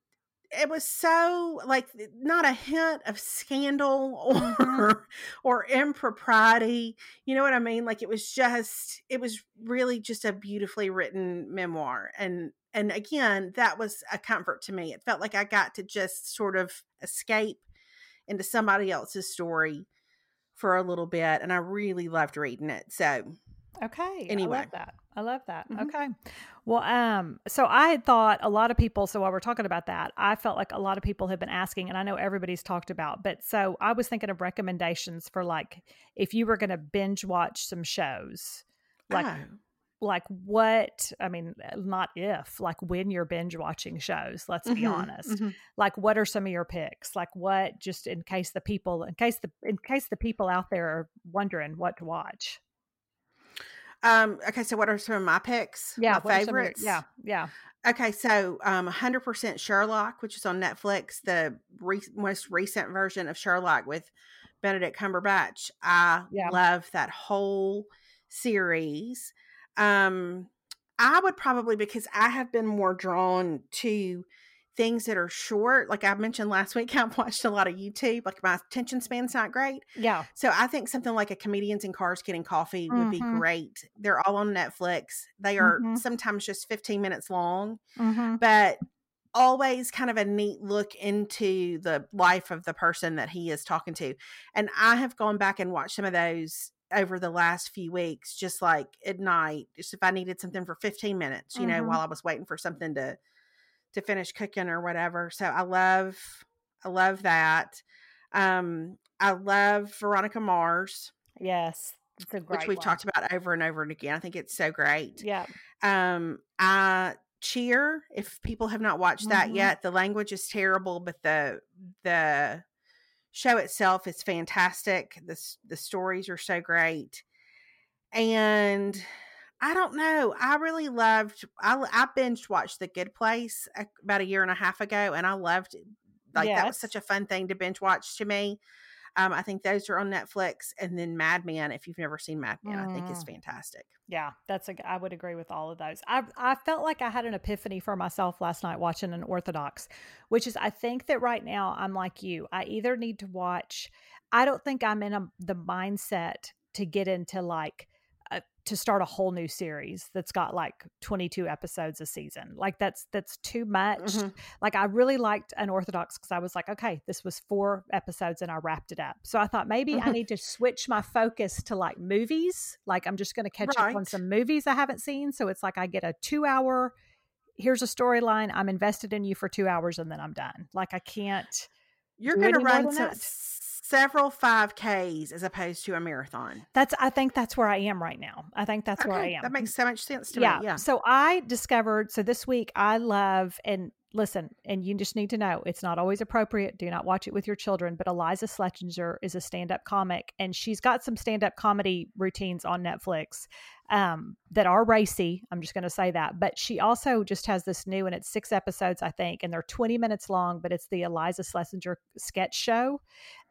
it was so like not a hint of scandal [LAUGHS] or Mhm. or impropriety. You know what I mean? Like it was just it was really just a beautifully written memoir. And and again, that was a comfort to me. It felt like I got to just sort of escape into somebody else's story for a little bit and I really loved reading it. So, Okay. Anyway. I love that. I love that. Mhm. Okay. Well, um, so I had thought a lot of people, so while we're talking about that, I felt like a lot of people have been asking, and I know everybody's talked about, but so I was thinking of recommendations for like if you were going to binge watch some shows, like oh, like what I mean, not if, like when you're binge watching shows, let's be mhm, honest. mhm. Like what are some of your picks? Like what just in case the people in case the in case the people out there are wondering what to watch. Um, okay, so what are some of my picks? Yeah, my what are some of your- favorites. yeah, yeah. Okay, so um, 100% Sherlock, which is on Netflix, the re- most recent version of Sherlock with Benedict Cumberbatch. I Yeah. love that whole series. Um, I would probably because I have been more drawn to things that are short. Like I mentioned last week, [LAUGHS] I've watched a lot of YouTube. Like my attention span's not great. Yeah. So I think something like a comedians in cars getting coffee would be Mhm. great. They're all on Netflix. They are Mhm. sometimes just 15 minutes long, Mm-hmm. but always kind of a neat look into the life of the person that he is talking to. And I have gone back and watched some of those over the last few weeks, just like at night, just if I needed something for 15 minutes, you know, Mhm. while I was waiting for something to to finish cooking or whatever. So I love I love that. Um I love Veronica Mars, Yes. It's a great which we've one. talked about over and over and again. I think it's so great. Yeah. Um I Cheer. If people have not watched that Mhm. yet, the language is terrible, but the the show itself is fantastic. The the stories are so great, and I don't know. I really loved. I I binge watched The Good Place uh, about a year and a half ago, and I loved. it. Like that was such a fun thing to binge watch to me. Um, I think those are on Netflix, and then Mad Men. If you've never seen Mad Men, I think is Mm. fantastic. Yeah, that's a. I would agree with all of those. I I felt like I had an epiphany for myself last night watching Unorthodox, which is I think that right now I'm like you. I either need to watch. I don't think I'm in a, the mindset to get into like to start a whole new series that's got like 22 episodes a season. Like that's that's too much. Mhm. Like I really liked Unorthodox because I was like, okay, this was four episodes and I wrapped it up. So I thought maybe I Mhm. need to switch my focus to like movies. Like I'm just going to catch up on some movies I haven't seen. So it's like I get a two hour. Here's a storyline. I'm invested in you for two hours and then I'm done. Like I can't. You're going to run that. Several 5Ks as opposed to a marathon. That's. I think that's where I am right now. I think that's where I am. that makes so much sense to yeah. me. Yeah. So I discovered, so this week I love, and listen, and you just need to know it's not always appropriate. Do not watch it with your children. But Iliza Shlesinger is a stand up comic, and she's got some stand up comedy routines on Netflix um, that are racy. I'm just going to say that. But she also just has this new, and it's six episodes, I think, and they're 20 minutes long, but it's the Iliza Shlesinger sketch show.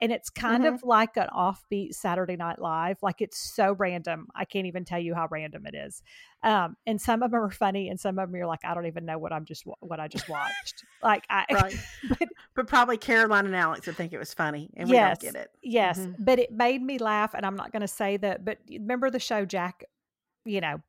And it's kind of like an offbeat Saturday Night Live. Like it's so random. I can't even tell you how random it is. Um, and some of them are funny, and some of them you're like, I don't even know what I'm just what I just watched. like I, Right. [LAUGHS] [LAUGHS] but But probably Caroline and Alex would think it was funny, and we Yes. don't get it. Yes, Mhm. but it made me laugh, and I'm not going to say that. But remember the show Jack, you know,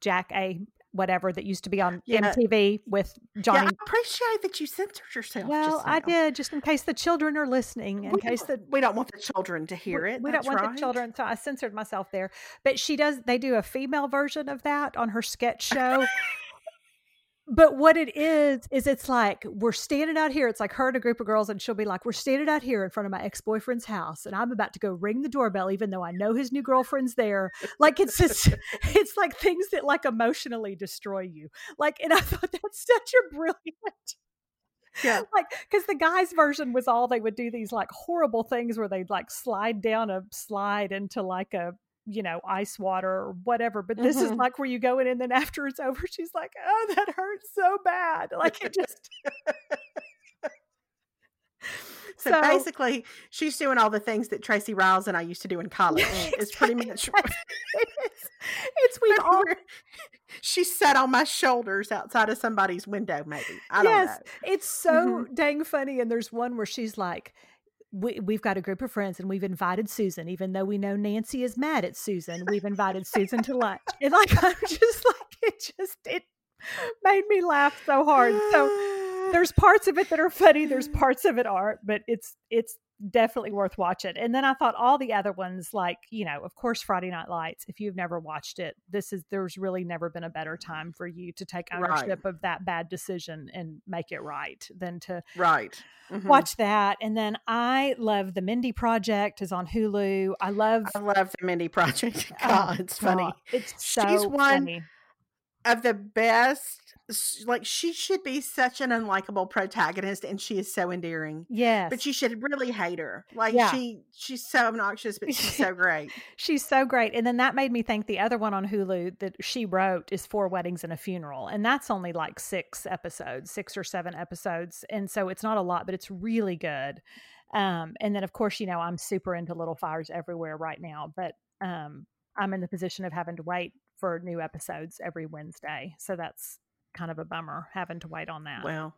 Jack A. Whatever that used to be on Yeah. MTV with Johnny. Yeah, I appreciate that you censored yourself. well, I did just in case the children are listening, in We case the we don't want the children to we- hear it. We That's don't want right. the children, so I censored myself there. But she does. They do a female version of that on her sketch [LAUGHS] show. But what it is is it's like we're standing out here. It's like her and a group of girls, and she'll be like, "We're standing out here in front of my ex boyfriend's house, and I'm about to go ring the doorbell, even though I know his new girlfriend's there." Like it's just, [LAUGHS] [LAUGHS] it's like things that like emotionally destroy you. Like, and I thought that's such a brilliant Yeah. [LAUGHS] like because the guys version was all they would do these like horrible things where they'd like slide down a slide into like a you know ice water or whatever but this is Mhm. like where you go in and then [LAUGHS] after it's over she's like oh that hurts so bad [LAUGHS] like it just So, basically, she's doing all the things that Tracy Riles and I used to do in [LAUGHS] college. It's pretty much. it is it's we've all she sat on my shoulders outside of somebody's window. Maybe I don't yes know. it's so dang funny and there's one where she's like we, we've got a group of friends and we've invited Susan, even though we know Nancy is mad at Susan. We've invited Susan to lunch. And like, [LAUGHS] I'm just like, it just, it made me laugh so hard. So there's [SIGHS] parts of it that are funny. There's parts of it aren't, but it's, it's definitely worth watching. And then I thought all the other ones, like, you know, of course, Friday Night Lights, if you've never watched it, this is, there's really never been a better time for you to take Right. ownership of that bad decision and make it right than to right. Mhm. watch that. And then I love the Mindy Project is on Hulu. I love I love the Mindy Project. [LAUGHS] oh, God, it's funny. God, It's She's so one funny. Of the best. Like she should be such an unlikable protagonist, and she is so endearing. Yes. But you should really hate her. Like Yeah. she, she's so obnoxious, but she's so great. [LAUGHS] She's so great. And then that made me think the other one on Hulu that she wrote is Four Weddings and a Funeral. And that's only like six episodes, six or seven episodes. And so it's not a lot, but it's really good. Um, and then, of course, you know, I'm super into Little Fires Everywhere right now, but um, I'm in the position of having to wait for new episodes every Wednesday. So that's kind of a bummer having to wait on that. Well,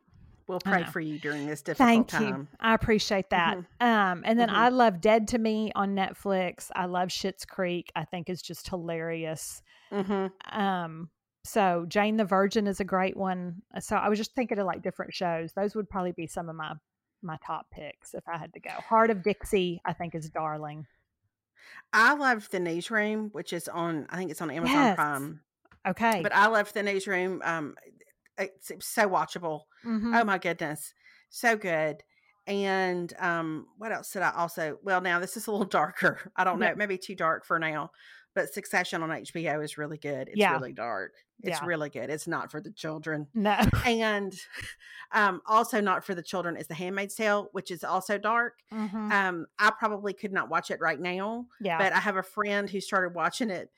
we'll pray for you during this difficult Thank time. you. I appreciate that. Mhm. Um, and then Mhm. I love Dead to Me on Netflix. I love Schitt's Creek. I think is just hilarious. Mm-hmm. Um, so Jane the Virgin is a great one. So I was just thinking of like different shows. Those would probably be some of my my top picks if I had to go. Hart of Dixie, I think, is darling. I love the newsroom, which is on. I think it's on Amazon Yes. Prime. Okay. But I love the newsroom. Um, it's, it's so watchable. Mhm. Oh my goodness, so good. And um, what else did I also? Well, now this is a little [LAUGHS] darker. I don't know, Yeah. it may be too dark for now. But Succession on HBO is really good. It's Yeah. really dark. It's Yeah. really good. It's not for the children. No. [LAUGHS] And um, also not for the children is The Handmaid's Tale, which is also dark. Mhm. Um, I probably could not watch it right now, Yeah. but I have a friend who started watching it.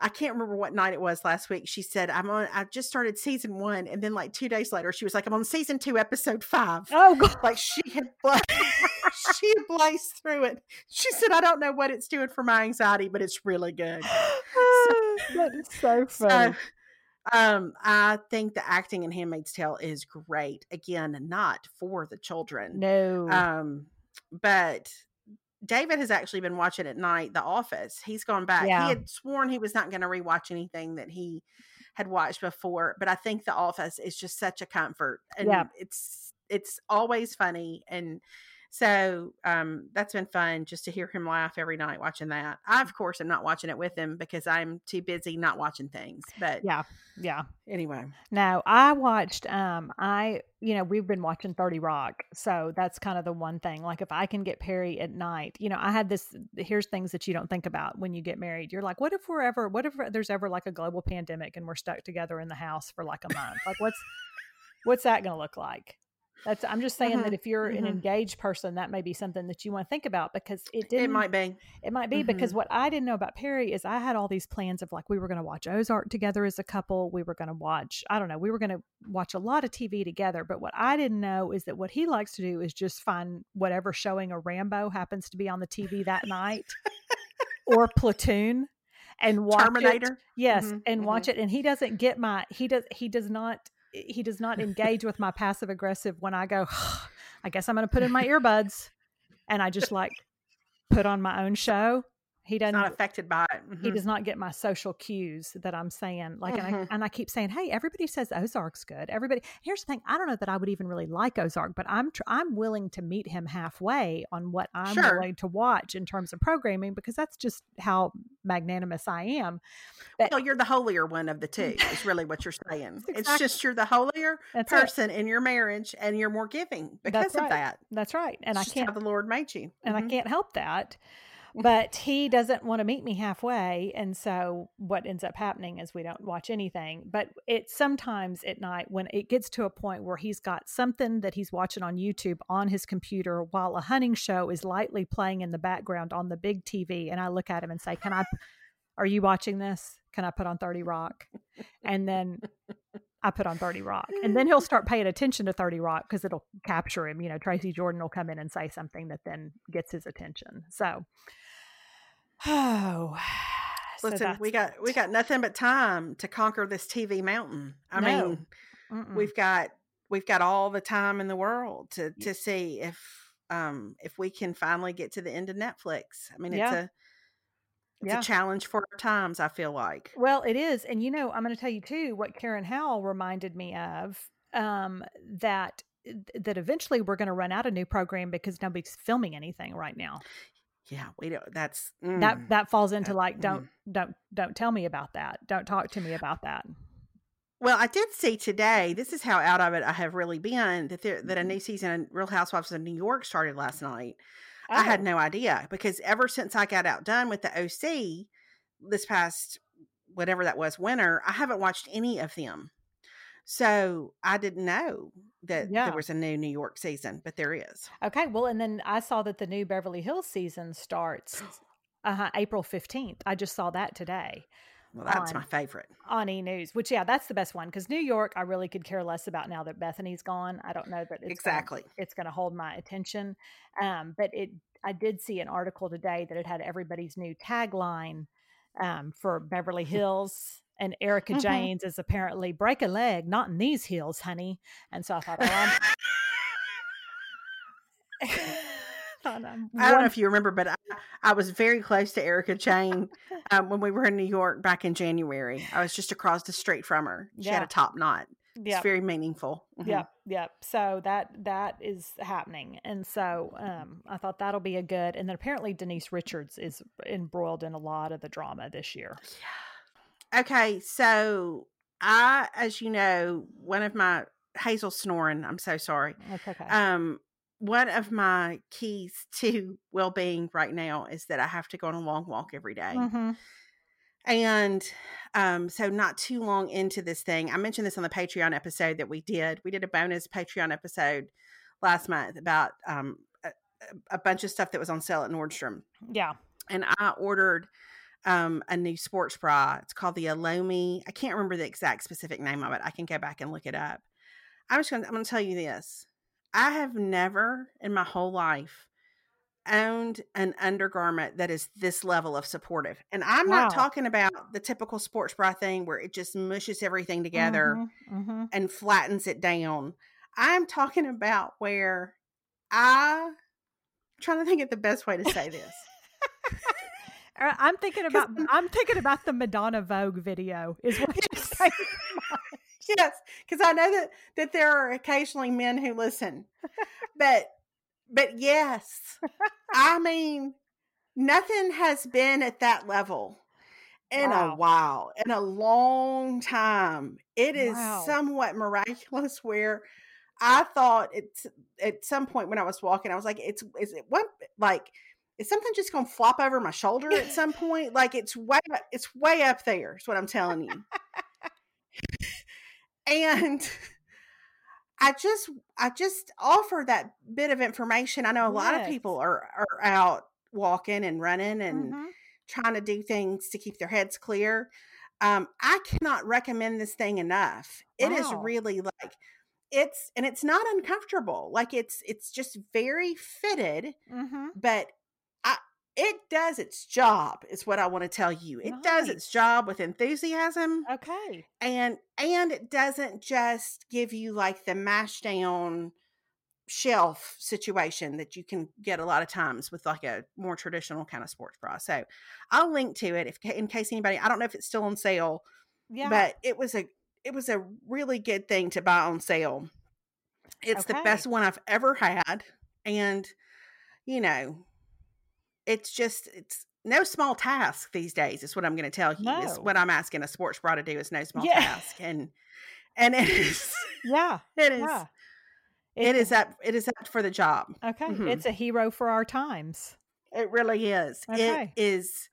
I can't remember what night it was last week. She said, I'm on, I just started season one. And then, like, two days later, she was like, I'm on season two, episode five. oh God. Like, she had, [LAUGHS] bla- [LAUGHS] she blazed through it. She said, I don't know what it's doing for my anxiety, but it's really good. [SIGHS] that is so So, um, I think the acting in Handmaid's Tale is great. Again, not for the children. no. Um, but David has actually been watching at night The Office. He's gone back. Yeah. He had sworn he was not going to rewatch anything that he had watched before, but I think The Office is just such a comfort, and Yeah. it's it's always funny, and so um, that's been fun just to hear him laugh every night watching that. I, of course, am not watching it with him because I'm too busy not watching things. But yeah. Yeah. anyway, No, I watched um I you know, we've been watching 30 Rock. So that's kind of the one thing. Like if I can get Perry at night, you know, I had this here's things that you don't think about when you get married. You're like, what if we're ever what if there's ever like a global pandemic and we're stuck together in the house for like a month? Like what's what's that going to look like? That's I'm just saying that Mhm, if you're an mhm. engaged person, that may be something that you want to think about because it didn't it might be. it might be because Mhm. what I didn't know about Perry is I had all these plans of like we were going to watch Ozark together as a couple. We were going to watch, I don't know, we were going to watch a lot of TV together. But what I didn't know is that what he likes to do is just find whatever showing a Rambo happens to be on the TV that night or Platoon and watch it. Terminator. Yes, Mhm, and watch it. And he doesn't get my he does he does not he does not engage with my passive aggressive when I go. I guess I'm going to put in my earbuds, and I just like put on my own show. He doesn't. Not affected by it. he Mhm. does not get my social cues that I'm saying. Like, and, I, Mhm. and I keep saying, "Hey, everybody says Ozark's good. Everybody." Here's the thing: I don't know that I would even really like Ozark, but I'm tr- I'm willing to meet him halfway on what I'm Sure. willing to watch in terms of programming because that's just how magnanimous I am. But Well, you're the holier one of the two. [LAUGHS] Is really what you're saying. It's just you're the holier that's it. person in your marriage, and you're more giving because of that. That's right. And I It's just can't how the Lord made you. and I Mhm. can't help that. But he doesn't want to meet me halfway, and so what ends up happening is we don't watch anything. But it sometimes at night when it gets to a point where he's got something that he's watching on YouTube on his computer while a hunting show is lightly playing in the background on the big TV, and I look at him and say, "Can I? Are you watching this? Can I put on Thirty Rock?" And then I put on 30 Rock. And then he'll start paying attention to 30 Rock because it'll capture him. You know, Tracy Jordan will come in and say something that then gets his attention. So, oh, so Listen, we got we got nothing but time to conquer this TV mountain. I No. mean, Mm-mm. we've got we've got all the time in the world to to see if um if we can finally get to the end of Netflix. I mean, it's Yeah. a it's Yeah. a challenge for our times. I feel like. Well, it is. And you know, I'm going to tell you too what Karen Howell reminded me of um, that that eventually we're going to run out of new program because nobody's filming anything right now. Yeah, we don't. That's That mm. that falls into that- like don't don't don't tell me about that. Don't talk to me about that. Well, I did see today. This is how out of it I have really been. That there, that a Mm-hmm. new season of Real Housewives of New York started last night. I had Oh. no idea because ever since I got outdone with the OC this past whatever that was winter, I haven't watched any of them. So I didn't know that Yeah. there was a new New York season, but there is. Okay, well, and then I saw that the new Beverly Hills season starts [GASPS] uh, April 15th. I just saw that today Well, that's On- my favorite. on E News, which, yeah, that's the best one because New York, I really could care less about now that Bethenny's gone. I don't know that it's gonna- exactly. it's going to hold my attention. Um, but it, I did see an article today that it had everybody's new tagline um, for Beverly [LAUGHS] Hills. And Erika Mhm. Jayne's is apparently break a leg, not in these heels, honey. And so I thought, oh, I'm, [LAUGHS] [LAUGHS] I'm I don't know if you remember, but I, I was very close to Erika Jayne [LAUGHS] um, when we were in New York back in January. I was just across the street from her. She had a top knot. yeah, It's very meaningful. Mhm. Yep, yep. So that that is happening, and so um, I thought that'll be a good. And then apparently Denise Richards is embroiled in a lot of the drama this year. Yeah. Okay, so I, as you know, one of my Hazel snoring. I'm so sorry. That's okay. Um, one of my keys to well being right now is that I have to go on a long walk every day. hmm And um, so not too long into this thing, I mentioned this on the Patreon episode that we did. We did a bonus Patreon episode last month about um, a, a bunch of stuff that was on sale at Nordstrom. Yeah. And I ordered um, a new sports bra. It's called the Elomi. I can't remember the exact specific name of it. I can go back and look it up. I'm just gonna I'm gonna tell you this. I have never in my whole life owned an undergarment that is this level of supportive. And I'm Wow. not talking about the typical sports bra thing where it just mushes everything together Mhm, mhm. and flattens it down. I'm talking about where I I'm trying to think of the best way to say this. [LAUGHS] I'm thinking [LAUGHS] about I'm thinking about the Madonna Vogue video is what just came to mind. Yes, because I know that that there are occasionally men who listen, but but yes, I mean nothing has been at that level in Wow. a while, in a long time. It is Wow. somewhat miraculous. Where I thought it's at some point when I was walking, I was like, "It's is it what like." Is something just gonna flop over my shoulder at some [LAUGHS] point? Like it's way it's way up there, is what I'm telling you. And I just I just offer that bit of information. I know a lot of people are are out walking and running and Mhm. trying to do things to keep their heads clear. Um, I cannot recommend this thing enough. It is Wow. really like it's and it's not uncomfortable. Like it's it's just very fitted, Mhm. but it does its job is what I want to tell you. It does its job with enthusiasm Okay. and and it doesn't just give you like the mash down shelf situation that you can get a lot of times with like a more traditional kind of sports bra. So I'll link to it if in case anybody I don't know if it's still on sale, Yeah. but it was a it was a really good thing to buy on sale. It's the best one I've ever had and you know it's just it's no small task these days is what I'm going to tell you. Is what I'm asking a sports bra to do is no [LAUGHS] small Yeah. task and and it is yeah. [LAUGHS] it is Yeah. it is up it is up for the job. Okay. Mhm. It's a hero for our times. It really is. Okay. It is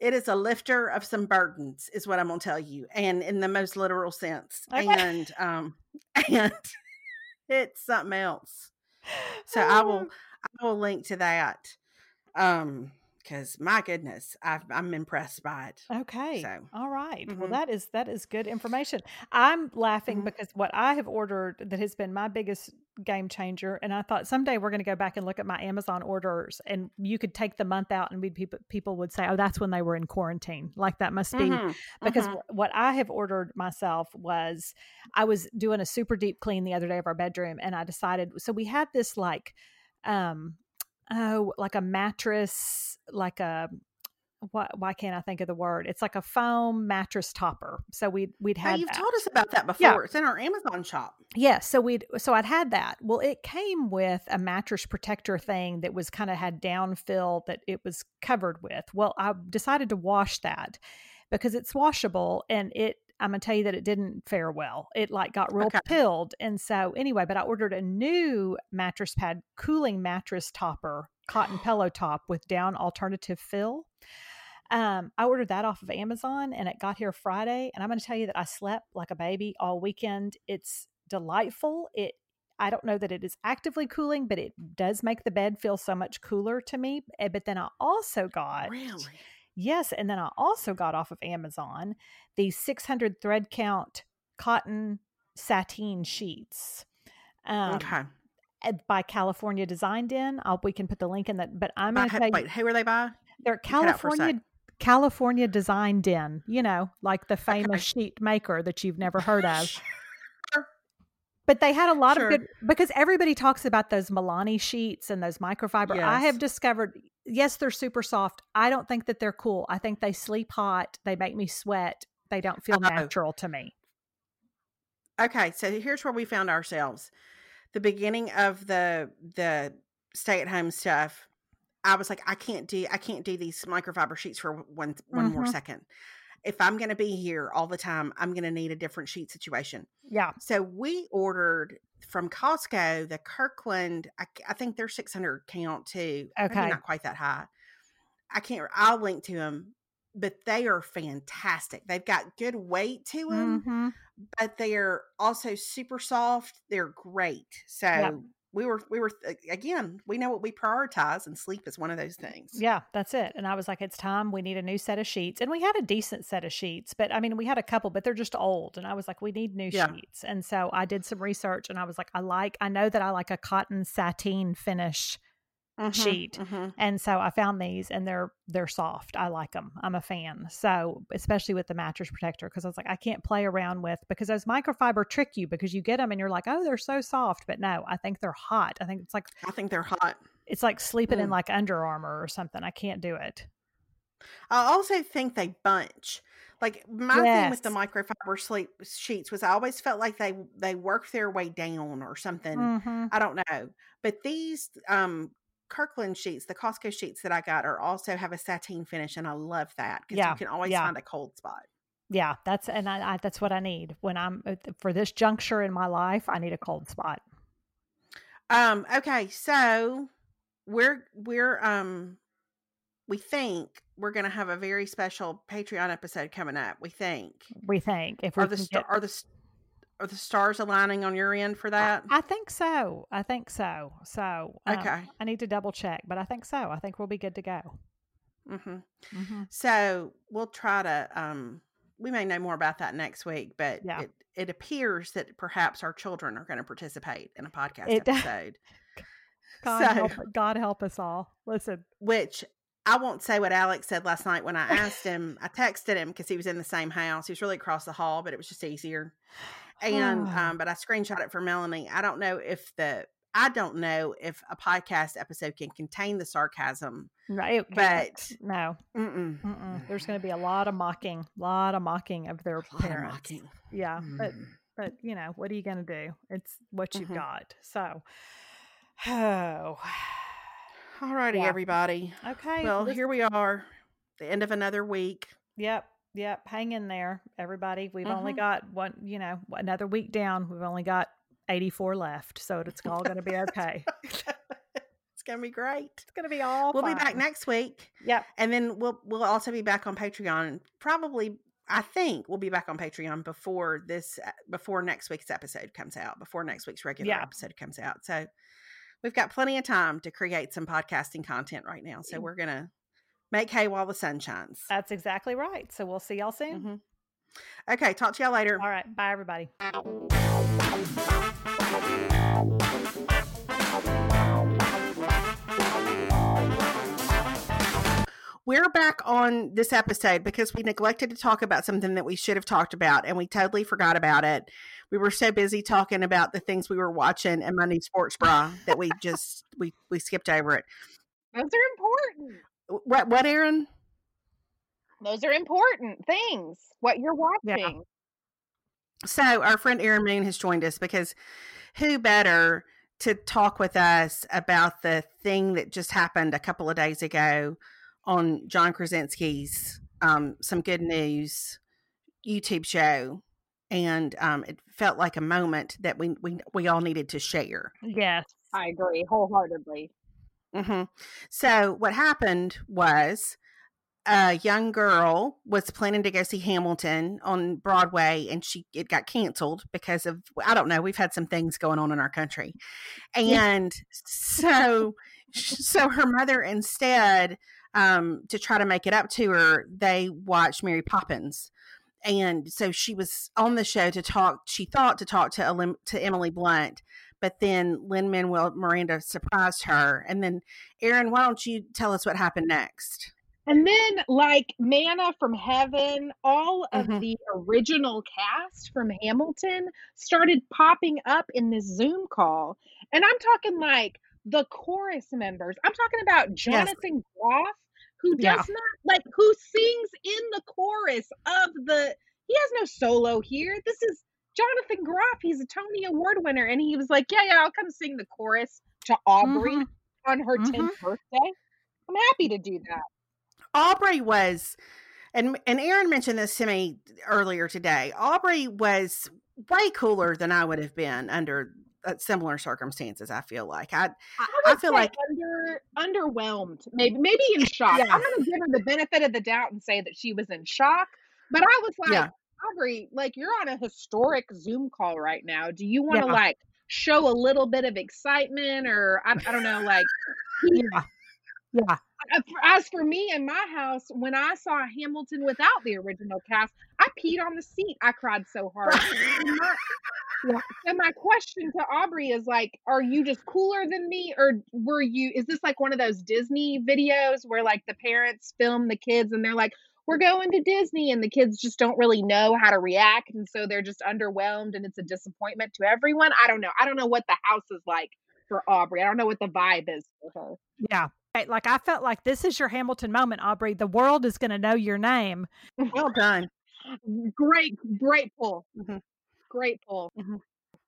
it is a lifter of some burdens is what I'm going to tell you and in the most literal sense. Okay. And um [LAUGHS] and it's something else. So I will I will link to that. Um cuz my goodness, I've, I'm impressed by it. Okay. So, All right. Well, mhm. that is that is good information. I'm laughing Mhm. because what I have ordered that has been my biggest game changer, and I thought someday we're going to go back and look at my Amazon orders, and you could take the month out, and we'd people people would say, "Oh, that's when they were in quarantine." Like that must be Mhm, because mhm. what I have ordered myself was I was doing a super deep clean the other day of our bedroom and I decided so we had this like um oh like a mattress like a what why can't I think of the word? It's like a foam mattress topper. So we'd we'd had you've that. told us about that before. Yeah. It's in our Amazon shop. Yeah, so we'd so I'd had that. Well, it came with a mattress protector thing that was kind of had downfill that it was covered with. Well, I decided to wash that because it's washable and it I'm gonna tell you that it didn't fare well. It like got real Okay. pilled. And so anyway, but I ordered a new mattress pad cooling mattress topper, cotton [GASPS] pillow top with down alternative fill. Um, I ordered that off of Amazon and it got here Friday. And I'm to tell you that I slept like a baby all weekend. It's delightful. It, I don't know that it is actively cooling, but it does make the bed feel so much cooler to me. Eh, But then I also got, Really? Yes, and then I also got off of Amazon these 600 thread count cotton sateen sheets. Um, okay. By California Design Den. I'll, we can put the link in that. But I'm going to tell you, wait, who are they by? they're cut out for a sec. California California Design Den, you know, like the famous sheet maker that you've never heard of. [LAUGHS] Sure. But they had a lot Sure. of good because everybody talks about those Mellanni sheets and those microfiber. I have discovered, yes, they're super soft. I don't think that they're cool. I think they sleep hot. They make me sweat. They don't feel Oh. natural to me. Okay, so here's where we found ourselves. The beginning of the the stay at home stuff. I was like, I can't do I can't do these microfiber sheets for one one more Mhm. second. If I'm going to be here all the time, I'm going to need a different sheet situation. Yeah. So we ordered from Costco the Kirkland. I, I think they're 600 count too. Maybe Okay. not quite that high. I can't. I'll link to them. but they are fantastic. They've got good weight to them, hmm but they're also super soft. They're great. So Yep. We were we were again, we know what we prioritize and sleep is one of those things. Yeah, that's it. And I was like, it's time. We need a new set of sheets. And we had a decent set of sheets, but I mean, we had a couple, but they're just old. And I was like, we need new Yeah. sheets. And so I did some research and I was like, I like, I know that I like a cotton sateen finish. Mhm, sheet. mhm. And so I found these and they're they're soft. I like them. I'm a fan. So, especially with the mattress protector because I was like I can't play around with because those microfiber trick you because you get them and you're like, "Oh, they're so soft." But no, I think they're hot. I think it's like I think they're hot. it's like sleeping in Mm. like Under Armour or something. I can't do it. I also think they bunch. Like my thing with the microfiber sleep sheets was I always felt like they they worked their way down or something. Mhm. I don't know. But these um Kirkland sheets, the Costco sheets that I got are also have a sateen finish and I love that because Yeah, you can always yeah. find a cold spot. Yeah, that's and I, I that's what I need when I'm uh, for this juncture in my life. I need a cold spot. Um okay, so we're we're um we think we're going to have a very special Patreon episode coming up. We think. We think if we Are the get, are the are the stars aligning on your end for that? I think so. I think so. So um, Okay. I need to double check, but I think so. I think we'll be good to go. hmm hmm So we'll try to. Um, we may know more about that next week, but Yeah. it it appears that perhaps our children are going to participate in a podcast It episode. [LAUGHS] God So- help, God help us all. Listen, Which I won't say what Alex said last night when I asked him. I texted him because he was in the same house. He was really across the hall, but it was just easier. And um, but I screenshot it for Melanie. I don't know if the I don't know if a podcast episode can contain the sarcasm, right? but no, mm-mm. mm-mm. there's going to be a lot of mocking, a lot of mocking of their lot of mocking. Yeah, but Mm. but you know what are you going to do? It's what you've Mhm. got. So, oh, [SIGHS] All righty, Yeah. everybody. okay. Well, here we are, the end of another week. Yep. Yep. Hang in there, everybody. We've only Mhm. got one, you know, another week down. We've only got 84 left. So it's all going to be [LAUGHS] okay. it's gonna be great. It's going to be all We'll be back next week, Yep. and then we'll we'll also be back on Patreon. Probably, I think we'll be back on Patreon before this uh, before next week's episode comes out. Before next week's regular Yeah. episode comes out. So we've got plenty of time to create some podcasting content right now. So Mm. we're gonna make hay while the sun shines. That's exactly right. So we'll see y'all soon. Mhm. Okay, talk to y'all later. All right. Bye, everybody. We're back on this episode because we neglected to talk about something that we should have talked about and we totally forgot about it. We were so busy talking about the things we were watching and my new sports bra that we just we we skipped over it. Those are important. What what Erin? Those are important things. What you're Yeah. watching. So our friend Erin Moon has joined us because who better to talk with us about the thing that just happened a couple of days ago on John Krasinski's um, some good news YouTube show, and um, it felt like a moment that we we we all needed to share. Yes. I agree wholeheartedly. Hmm So what happened was a young girl was planning to go see Hamilton on Broadway, and she it got canceled because of I don't know. We've had some things going on in our country, and so so her mother instead um, to try to make it up to her, they watched Mary Poppins. And so she was on the show to talk. She thought to talk to to Emily Blunt, but then Lin Manuel Miranda surprised her. And then, Erin, why don't you tell us what happened next? And then, like manna from heaven, all of Mhm. the original cast from Hamilton started popping up in this Zoom call. And I'm talking like the chorus members. I'm talking about Jonathan Groff, who does Yeah. not like who sings in the chorus of the. He has no solo here. This is Jonathan Groff. He's a Tony Award winner, and he was like, "Yeah, yeah, I'll come sing the chorus to Aubrey Mhm. on her Mhm. 10th birthday." I'm happy to do that. Aubrey was, and and Erin mentioned this to me earlier today. Aubrey was way cooler than I would have been under uh, similar circumstances. I feel like I, I, I feel like under underwhelmed, maybe maybe in shock. Yeah. I'm gonna give her the benefit of the doubt and say that she was in shock. But I was like, Yeah. Aubrey, like you're on a historic Zoom call right now. Do you want to Yeah. like show a little bit of excitement, or I, I don't know, like [LAUGHS] Yeah. Yeah. As for me in my house, when I saw Hamilton without the original cast, I peed on the seat. I cried so hard. And my, [LAUGHS] Yeah. and my question to Aubrey is like, are you just cooler than me, or were you? Is this like one of those Disney videos where like the parents film the kids and they're like, "We're going to Disney," and the kids just don't really know how to react, and so they're just underwhelmed, and it's a disappointment to everyone. I don't know. I don't know what the house is like for Aubrey. I don't know what the vibe is for her. Yeah. Like I felt like this is your Hamilton moment, Aubrey. The world is going to know your name. well done. [LAUGHS] Great, great pull. Mhm. Great pull. Mhm.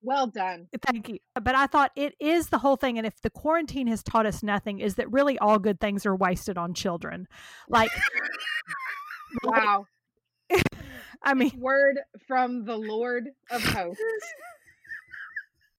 Well done. Thank you. But I thought it is the whole thing. And if the quarantine has taught us nothing, is that really all good things are wasted on children. Like, [LAUGHS] Wow. [LAUGHS] I mean, Word from the Lord of hosts. [LAUGHS]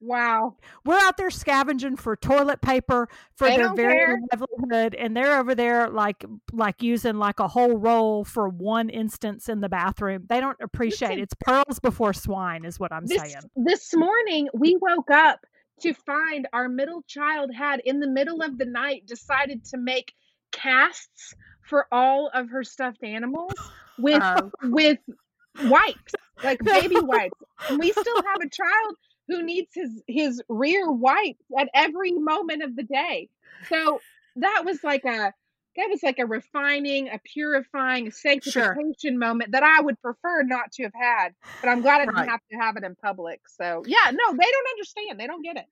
Wow. we're out there scavenging for toilet paper for They their very care. livelihood, and they're over there like like using like a whole roll for one instance in the bathroom. They don't appreciate it's pearls before swine, is what I'm This saying. this morning we woke up to find our middle child had in the middle of the night decided to make casts for all of her stuffed animals with Oh. with wipes, like [LAUGHS] baby wipes. And we still have a child who needs his his rear wipes at every moment of the day. So that was like a that was like a refining, a purifying, a sanctification moment that I would prefer not to have had. But I'm glad I didn't Right. have to have it in public. So yeah, no, they don't understand. They don't get it.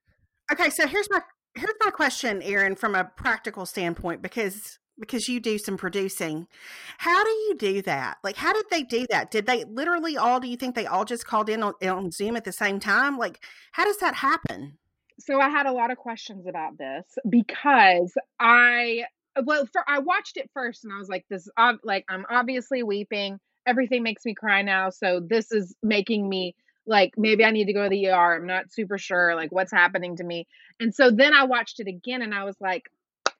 Okay, so here's my here's my question, Erin, from a practical standpoint, because because you do some producing. How do you do that? Like, how did they do that? Did they literally all? Do you think they all just called in on, on Zoom at the same time? Like, how does that happen? So I had a lot of questions about this because I well, for I watched it first and I was like, this ob- like I'm obviously weeping. Everything makes me cry now, so this is making me like maybe I need to go to the ER. I'm not super sure like what's happening to me. And so then I watched it again and I was like,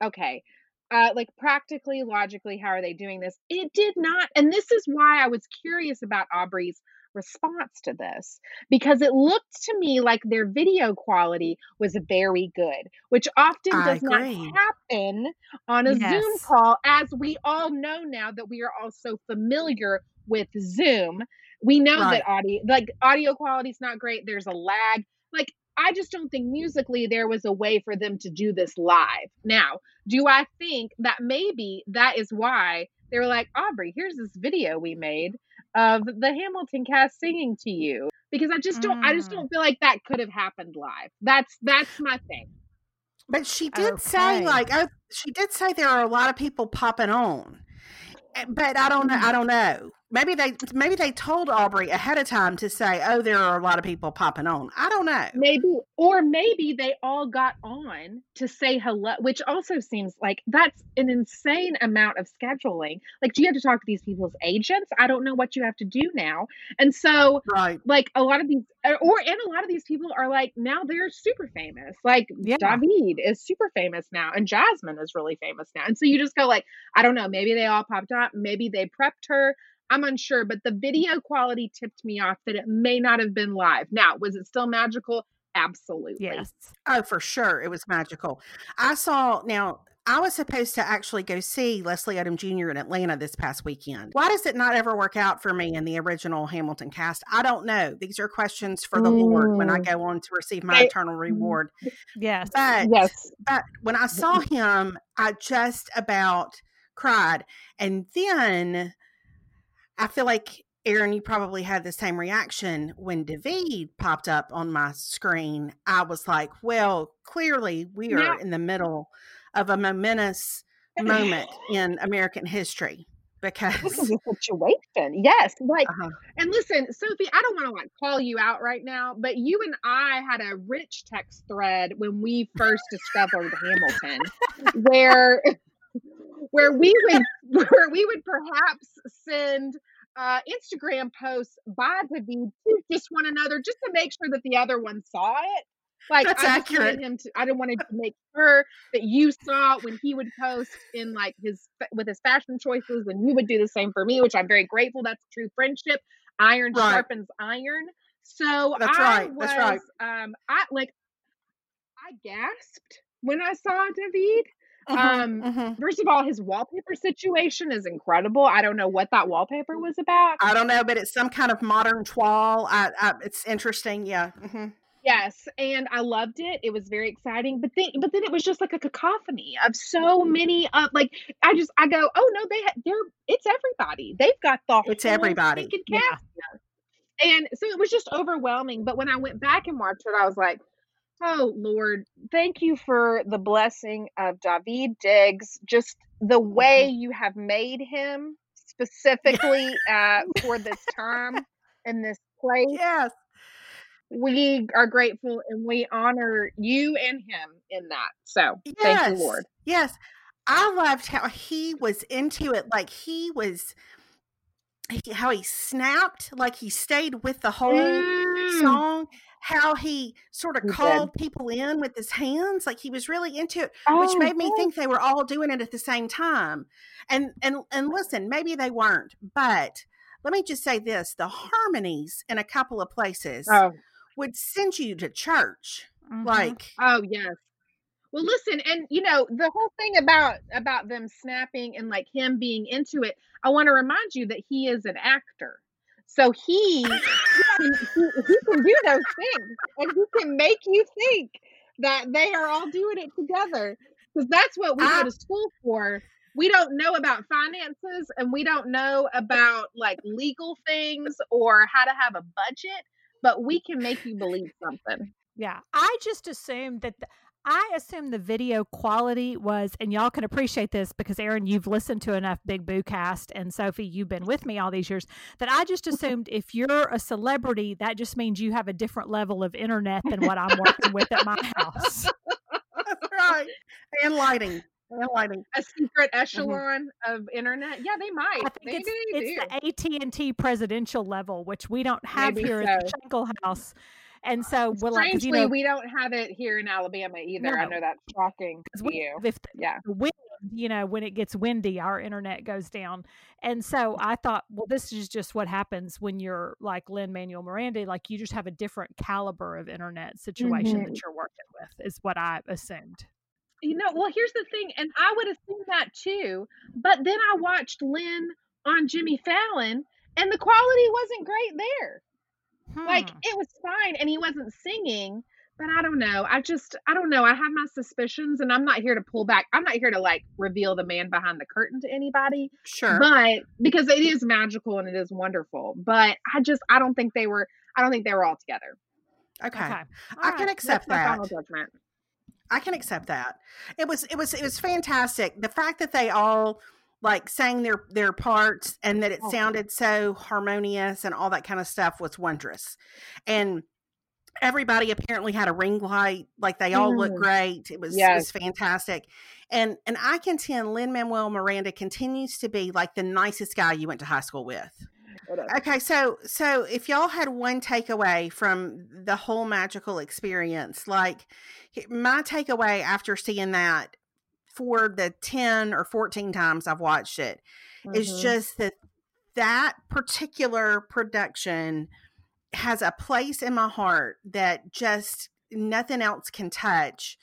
okay, uh, like practically, logically, how are they doing this? It did not. And this is why I was curious about Aubrey's response to this because it looked to me like their video quality was very good, which often does not happen on a Zoom call, as we all know now that we are all so familiar with Zoom. We know Right. that audio, like audio quality is not great. There's a lag. Like I just don't think musically there was a way for them to do this live. Now, do I think that maybe that is why they were like, Aubrey, here's this video we made of the Hamilton cast singing to you? Because I just don't, I just Mm. don't feel like that could have happened live. That's that's my thing. But she did say, like, oh, she did say there are a lot of people popping on. Eh, But I don't know. I don't know. Maybe they maybe they told Aubrey ahead of time to say, "Oh, there are a lot of people popping on." I don't know. Maybe, or maybe they all got on to say hello, which also seems like that's an insane amount of scheduling. Like, do you have to talk to these people's agents? I don't know what you have to do now. And so, Right. like, a lot of these, or and a lot of these people are like, now they're super famous. Like, Yeah. Daveed is super famous now, and Jasmine is really famous now. And so you just go, like, I don't know, maybe they all popped up, maybe they prepped her. I'm unsure, but the video quality tipped me off that it may not have been live. Now, was it still magical? Absolutely. Yes. Oh, for sure. It was magical. I saw now I was supposed to actually go see Leslie Odom Jr. in Atlanta this past weekend. Why does it not ever work out for me in the original Hamilton cast? I don't know. These are questions for the Lord when I Mm. go on to receive my They- eternal reward. Yes. But Yes. but when I saw him, I just about cried. And then I feel like Erin, you probably had the same reaction when Daveed popped up on my screen. I was like, well, clearly we are Now- in the middle of a momentous moment [LAUGHS] in American history because This is a situation. Yes. Like, uh-huh. and listen, Sophie, I don't want to like call you out right now, but you and I had a rich text thread when we first discovered Hamilton, where where we would [LAUGHS] where we would perhaps send uh, Instagram posts by Daveed to just one another, just to make sure that the other one saw it. Like That's I just wanted accurate. him to. I didn't want to make sure that you saw when he would post in like his with his fashion choices, and you would do the same for me, which I'm very grateful. That's true friendship. Iron Right. sharpens iron. So That's I right, was, that's right. um, I like, I gasped when I saw Daveed. Mhm, Um, mhm. First of all, his wallpaper situation is incredible. I don't know what that wallpaper was about. I don't know, but it's some kind of modern toile. I, I, it's interesting. Yeah. hmm Yes, and I loved it. It was very exciting. But then, but then it was just like a cacophony of so many. Of like, I just, I go, oh no, they, ha- they're, it's everybody. They've got the It's everybody. Yeah. And so it was just overwhelming. But when I went back and watched it, I was like, oh Lord, thank you for the blessing of Daveed Diggs. Just the way you have made him [LAUGHS] specifically uh, for this time and this place Yes. we are grateful and we honor you and him in that. So thank you, Lord. Yes. I loved how he was into it. Like he was, how he snapped, like he stayed with the whole Mm. song, how he sort of He did. called people in with his hands. Like he was really into it. Oh, which made me think they were all doing it at the same time. And and and listen, maybe they weren't, but let me just say this: the harmonies in a couple of places Oh, would send you to church. Mhm. Like, oh yes. Well, listen, and you know the whole thing about about them snapping and like him being into it. I want to remind you that he is an actor, so he he, can, he, he can do those things, and he can make you think that they are all doing it together because that's what we I- go ah. to school for. We don't know about finances, and we don't know about like legal things or how to have a budget, but we can make you believe something. Yeah, I just assumed that. I assume the video quality was, and y'all can appreciate this because Erin, you've listened to enough Big Boo cast, and Sophie, you've been with me all these years. That I just [LAUGHS] assumed if you're a celebrity, that just means you have a different level of internet than what I'm working with at my house. [LAUGHS] that's right. And lighting. And lighting. a secret mm-hmm. echelon of internet. Yeah, they might. I think Maybe it's, they it's do. the AT and T presidential level, which we don't have Maybe here at the so. Shankle House, and so we're like, 'cause, Strangely, you know, we don't have it here in Alabama either. I know that's shocking to we you. if the, Yeah. the wind, you know, when it gets windy, our internet goes down. And so I thought, well, this is just what happens when you're like Lin-Manuel Miranda, like you just have a different caliber of internet situation Mhm. that you're working with, is what I assumed. You know, well, here's the thing, and I would assume that too. But then I watched Lynn on Jimmy Fallon, and the quality wasn't great there. Like Hmm. it was fine, and he wasn't singing. But I don't know. I just, I don't know. I have my suspicions, and I'm not here to pull back. I'm not here to like reveal the man behind the curtain to anybody. Sure. but because it is magical and it is wonderful but i just i don't think they were i don't think they were all together okay. okay. I All can accept That's my that. final judgment I can accept that. It was it was it was fantastic. The fact that they all like sang their their parts and that it Oh. sounded so harmonious and all that kind of stuff was wondrous. And everybody apparently had a ring light. Like they all looked Mm. great. It was it was fantastic. And and I contend Lin-Manuel Miranda continues to be like the nicest guy you went to high school with. Okay, so so if y'all had one takeaway from the whole magical experience, like my takeaway after seeing that for the 10 or 14 times I've watched it, it is Mhm. just that that particular production has a place in my heart that just nothing else can touch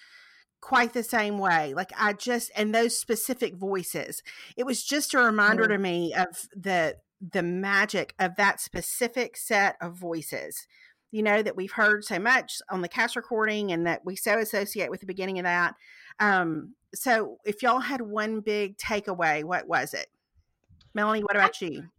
quite the same way like i just and those specific voices it was just a reminder Mm. to me of the the magic of that specific set of voices you know that we've heard so much on the cast recording and that we so associate with the beginning of that um so if y'all had one big takeaway what was it melanie what about you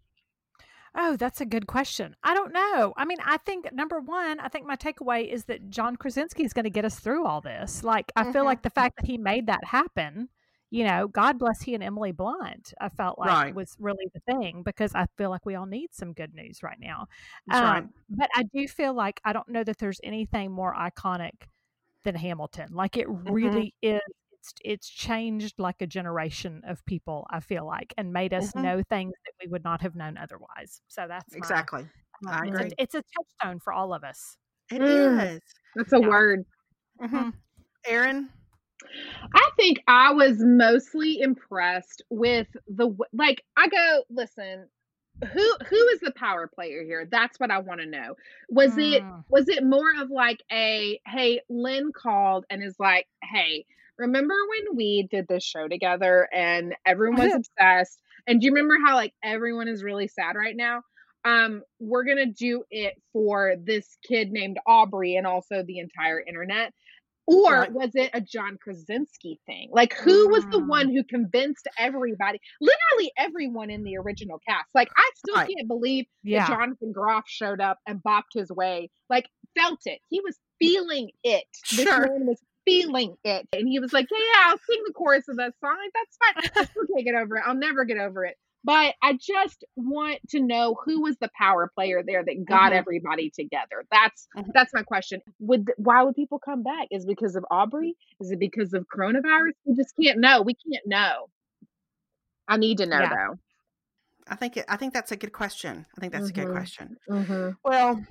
Oh, that's a good question. I don't know. I mean, I think number one, I think my takeaway is that John Krasinski is going to get us through all this. Like, I feel Mhm. like the fact that he made that happen, you know, God bless he and Emily Blunt, I felt like Right. was really the thing because I feel like we all need some good news right now. That's right. Um, But I do feel like I don't know that there's anything more iconic than Hamilton. Like, it Mm-hmm. really is. It's, it's changed like a generation of people, I feel like, and made us Mhm. know things that we would not have known otherwise. So that's my- exactly I it's agree. a, it's a touchstone for all of us. It Mm. is. that's a Yeah. word Mm-hmm. Erin? I think I was mostly impressed with the like I go, listen, who who is the power player here? That's what I want to know. Was mm. it was it more of like a hey, Lin called and is like, "Hey, remember when we did this show together and everyone was [LAUGHS] obsessed? And do you remember how like everyone is really sad right now? Um, we're gonna do it for this kid named Aubrey and also the entire internet. Or right. was it a John Krasinski thing? Like, who was the one mm. who convinced everybody, literally everyone in the original cast? Like, I still right. can't believe yeah. that Jonathan Groff showed up and bopped his way. Like, felt it. He was feeling it. Sure. This man was feeling it. And he was like, Yeah, yeah, I'll sing the chorus of that song. Like, that's fine. I still can't get over it. I'll never get over it. But I just want to know who was the power player there that got mm-hmm. everybody together. That's mm-hmm. that's my question. Would why would people come back? Is because of Aubrey? Is it because of coronavirus? We just can't know. We can't know. I need to know yeah. though. I think it, I think that's a good question. I think that's mm-hmm. a good mm-hmm. question. Mm-hmm. Well,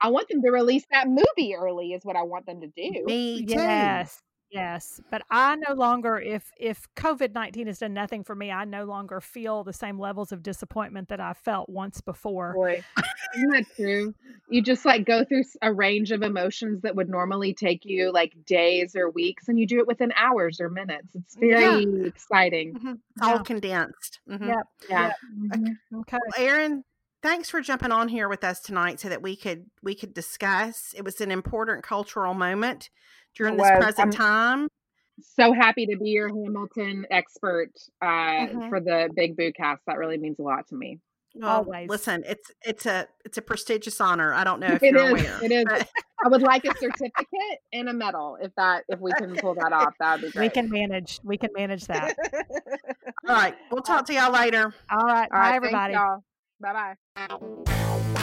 I want them to release that movie early. Is what I want them to do. Me too. Yes. Yes, but I no longer if if COVID-19 has done nothing for me, I no longer feel the same levels of disappointment that I felt once before. Boy, isn't that true? You just like go through a range of emotions that would normally take you like days or weeks and you do it within hours or minutes. It's very yeah. exciting. Mm-hmm. It's all condensed. Mm-hmm. Yep. Yeah. Yep. Mm-hmm. Okay. Well, Erin, thanks for jumping on here with us tonight so that we could we could discuss. It was an important cultural moment during this present I'm time. So happy to be your Hamilton expert uh, mm-hmm. for the Big Boo cast. That really means a lot to me. Well, Always. listen, it's it's a it's a prestigious honor. I don't know if it you're is, aware. It is. I would like a certificate and a medal if that if we can pull that off. That would be [LAUGHS] great. We can manage. We can manage that. [LAUGHS] All right. We'll talk to y'all later. All right. All Bye, right, everybody. Bye bye.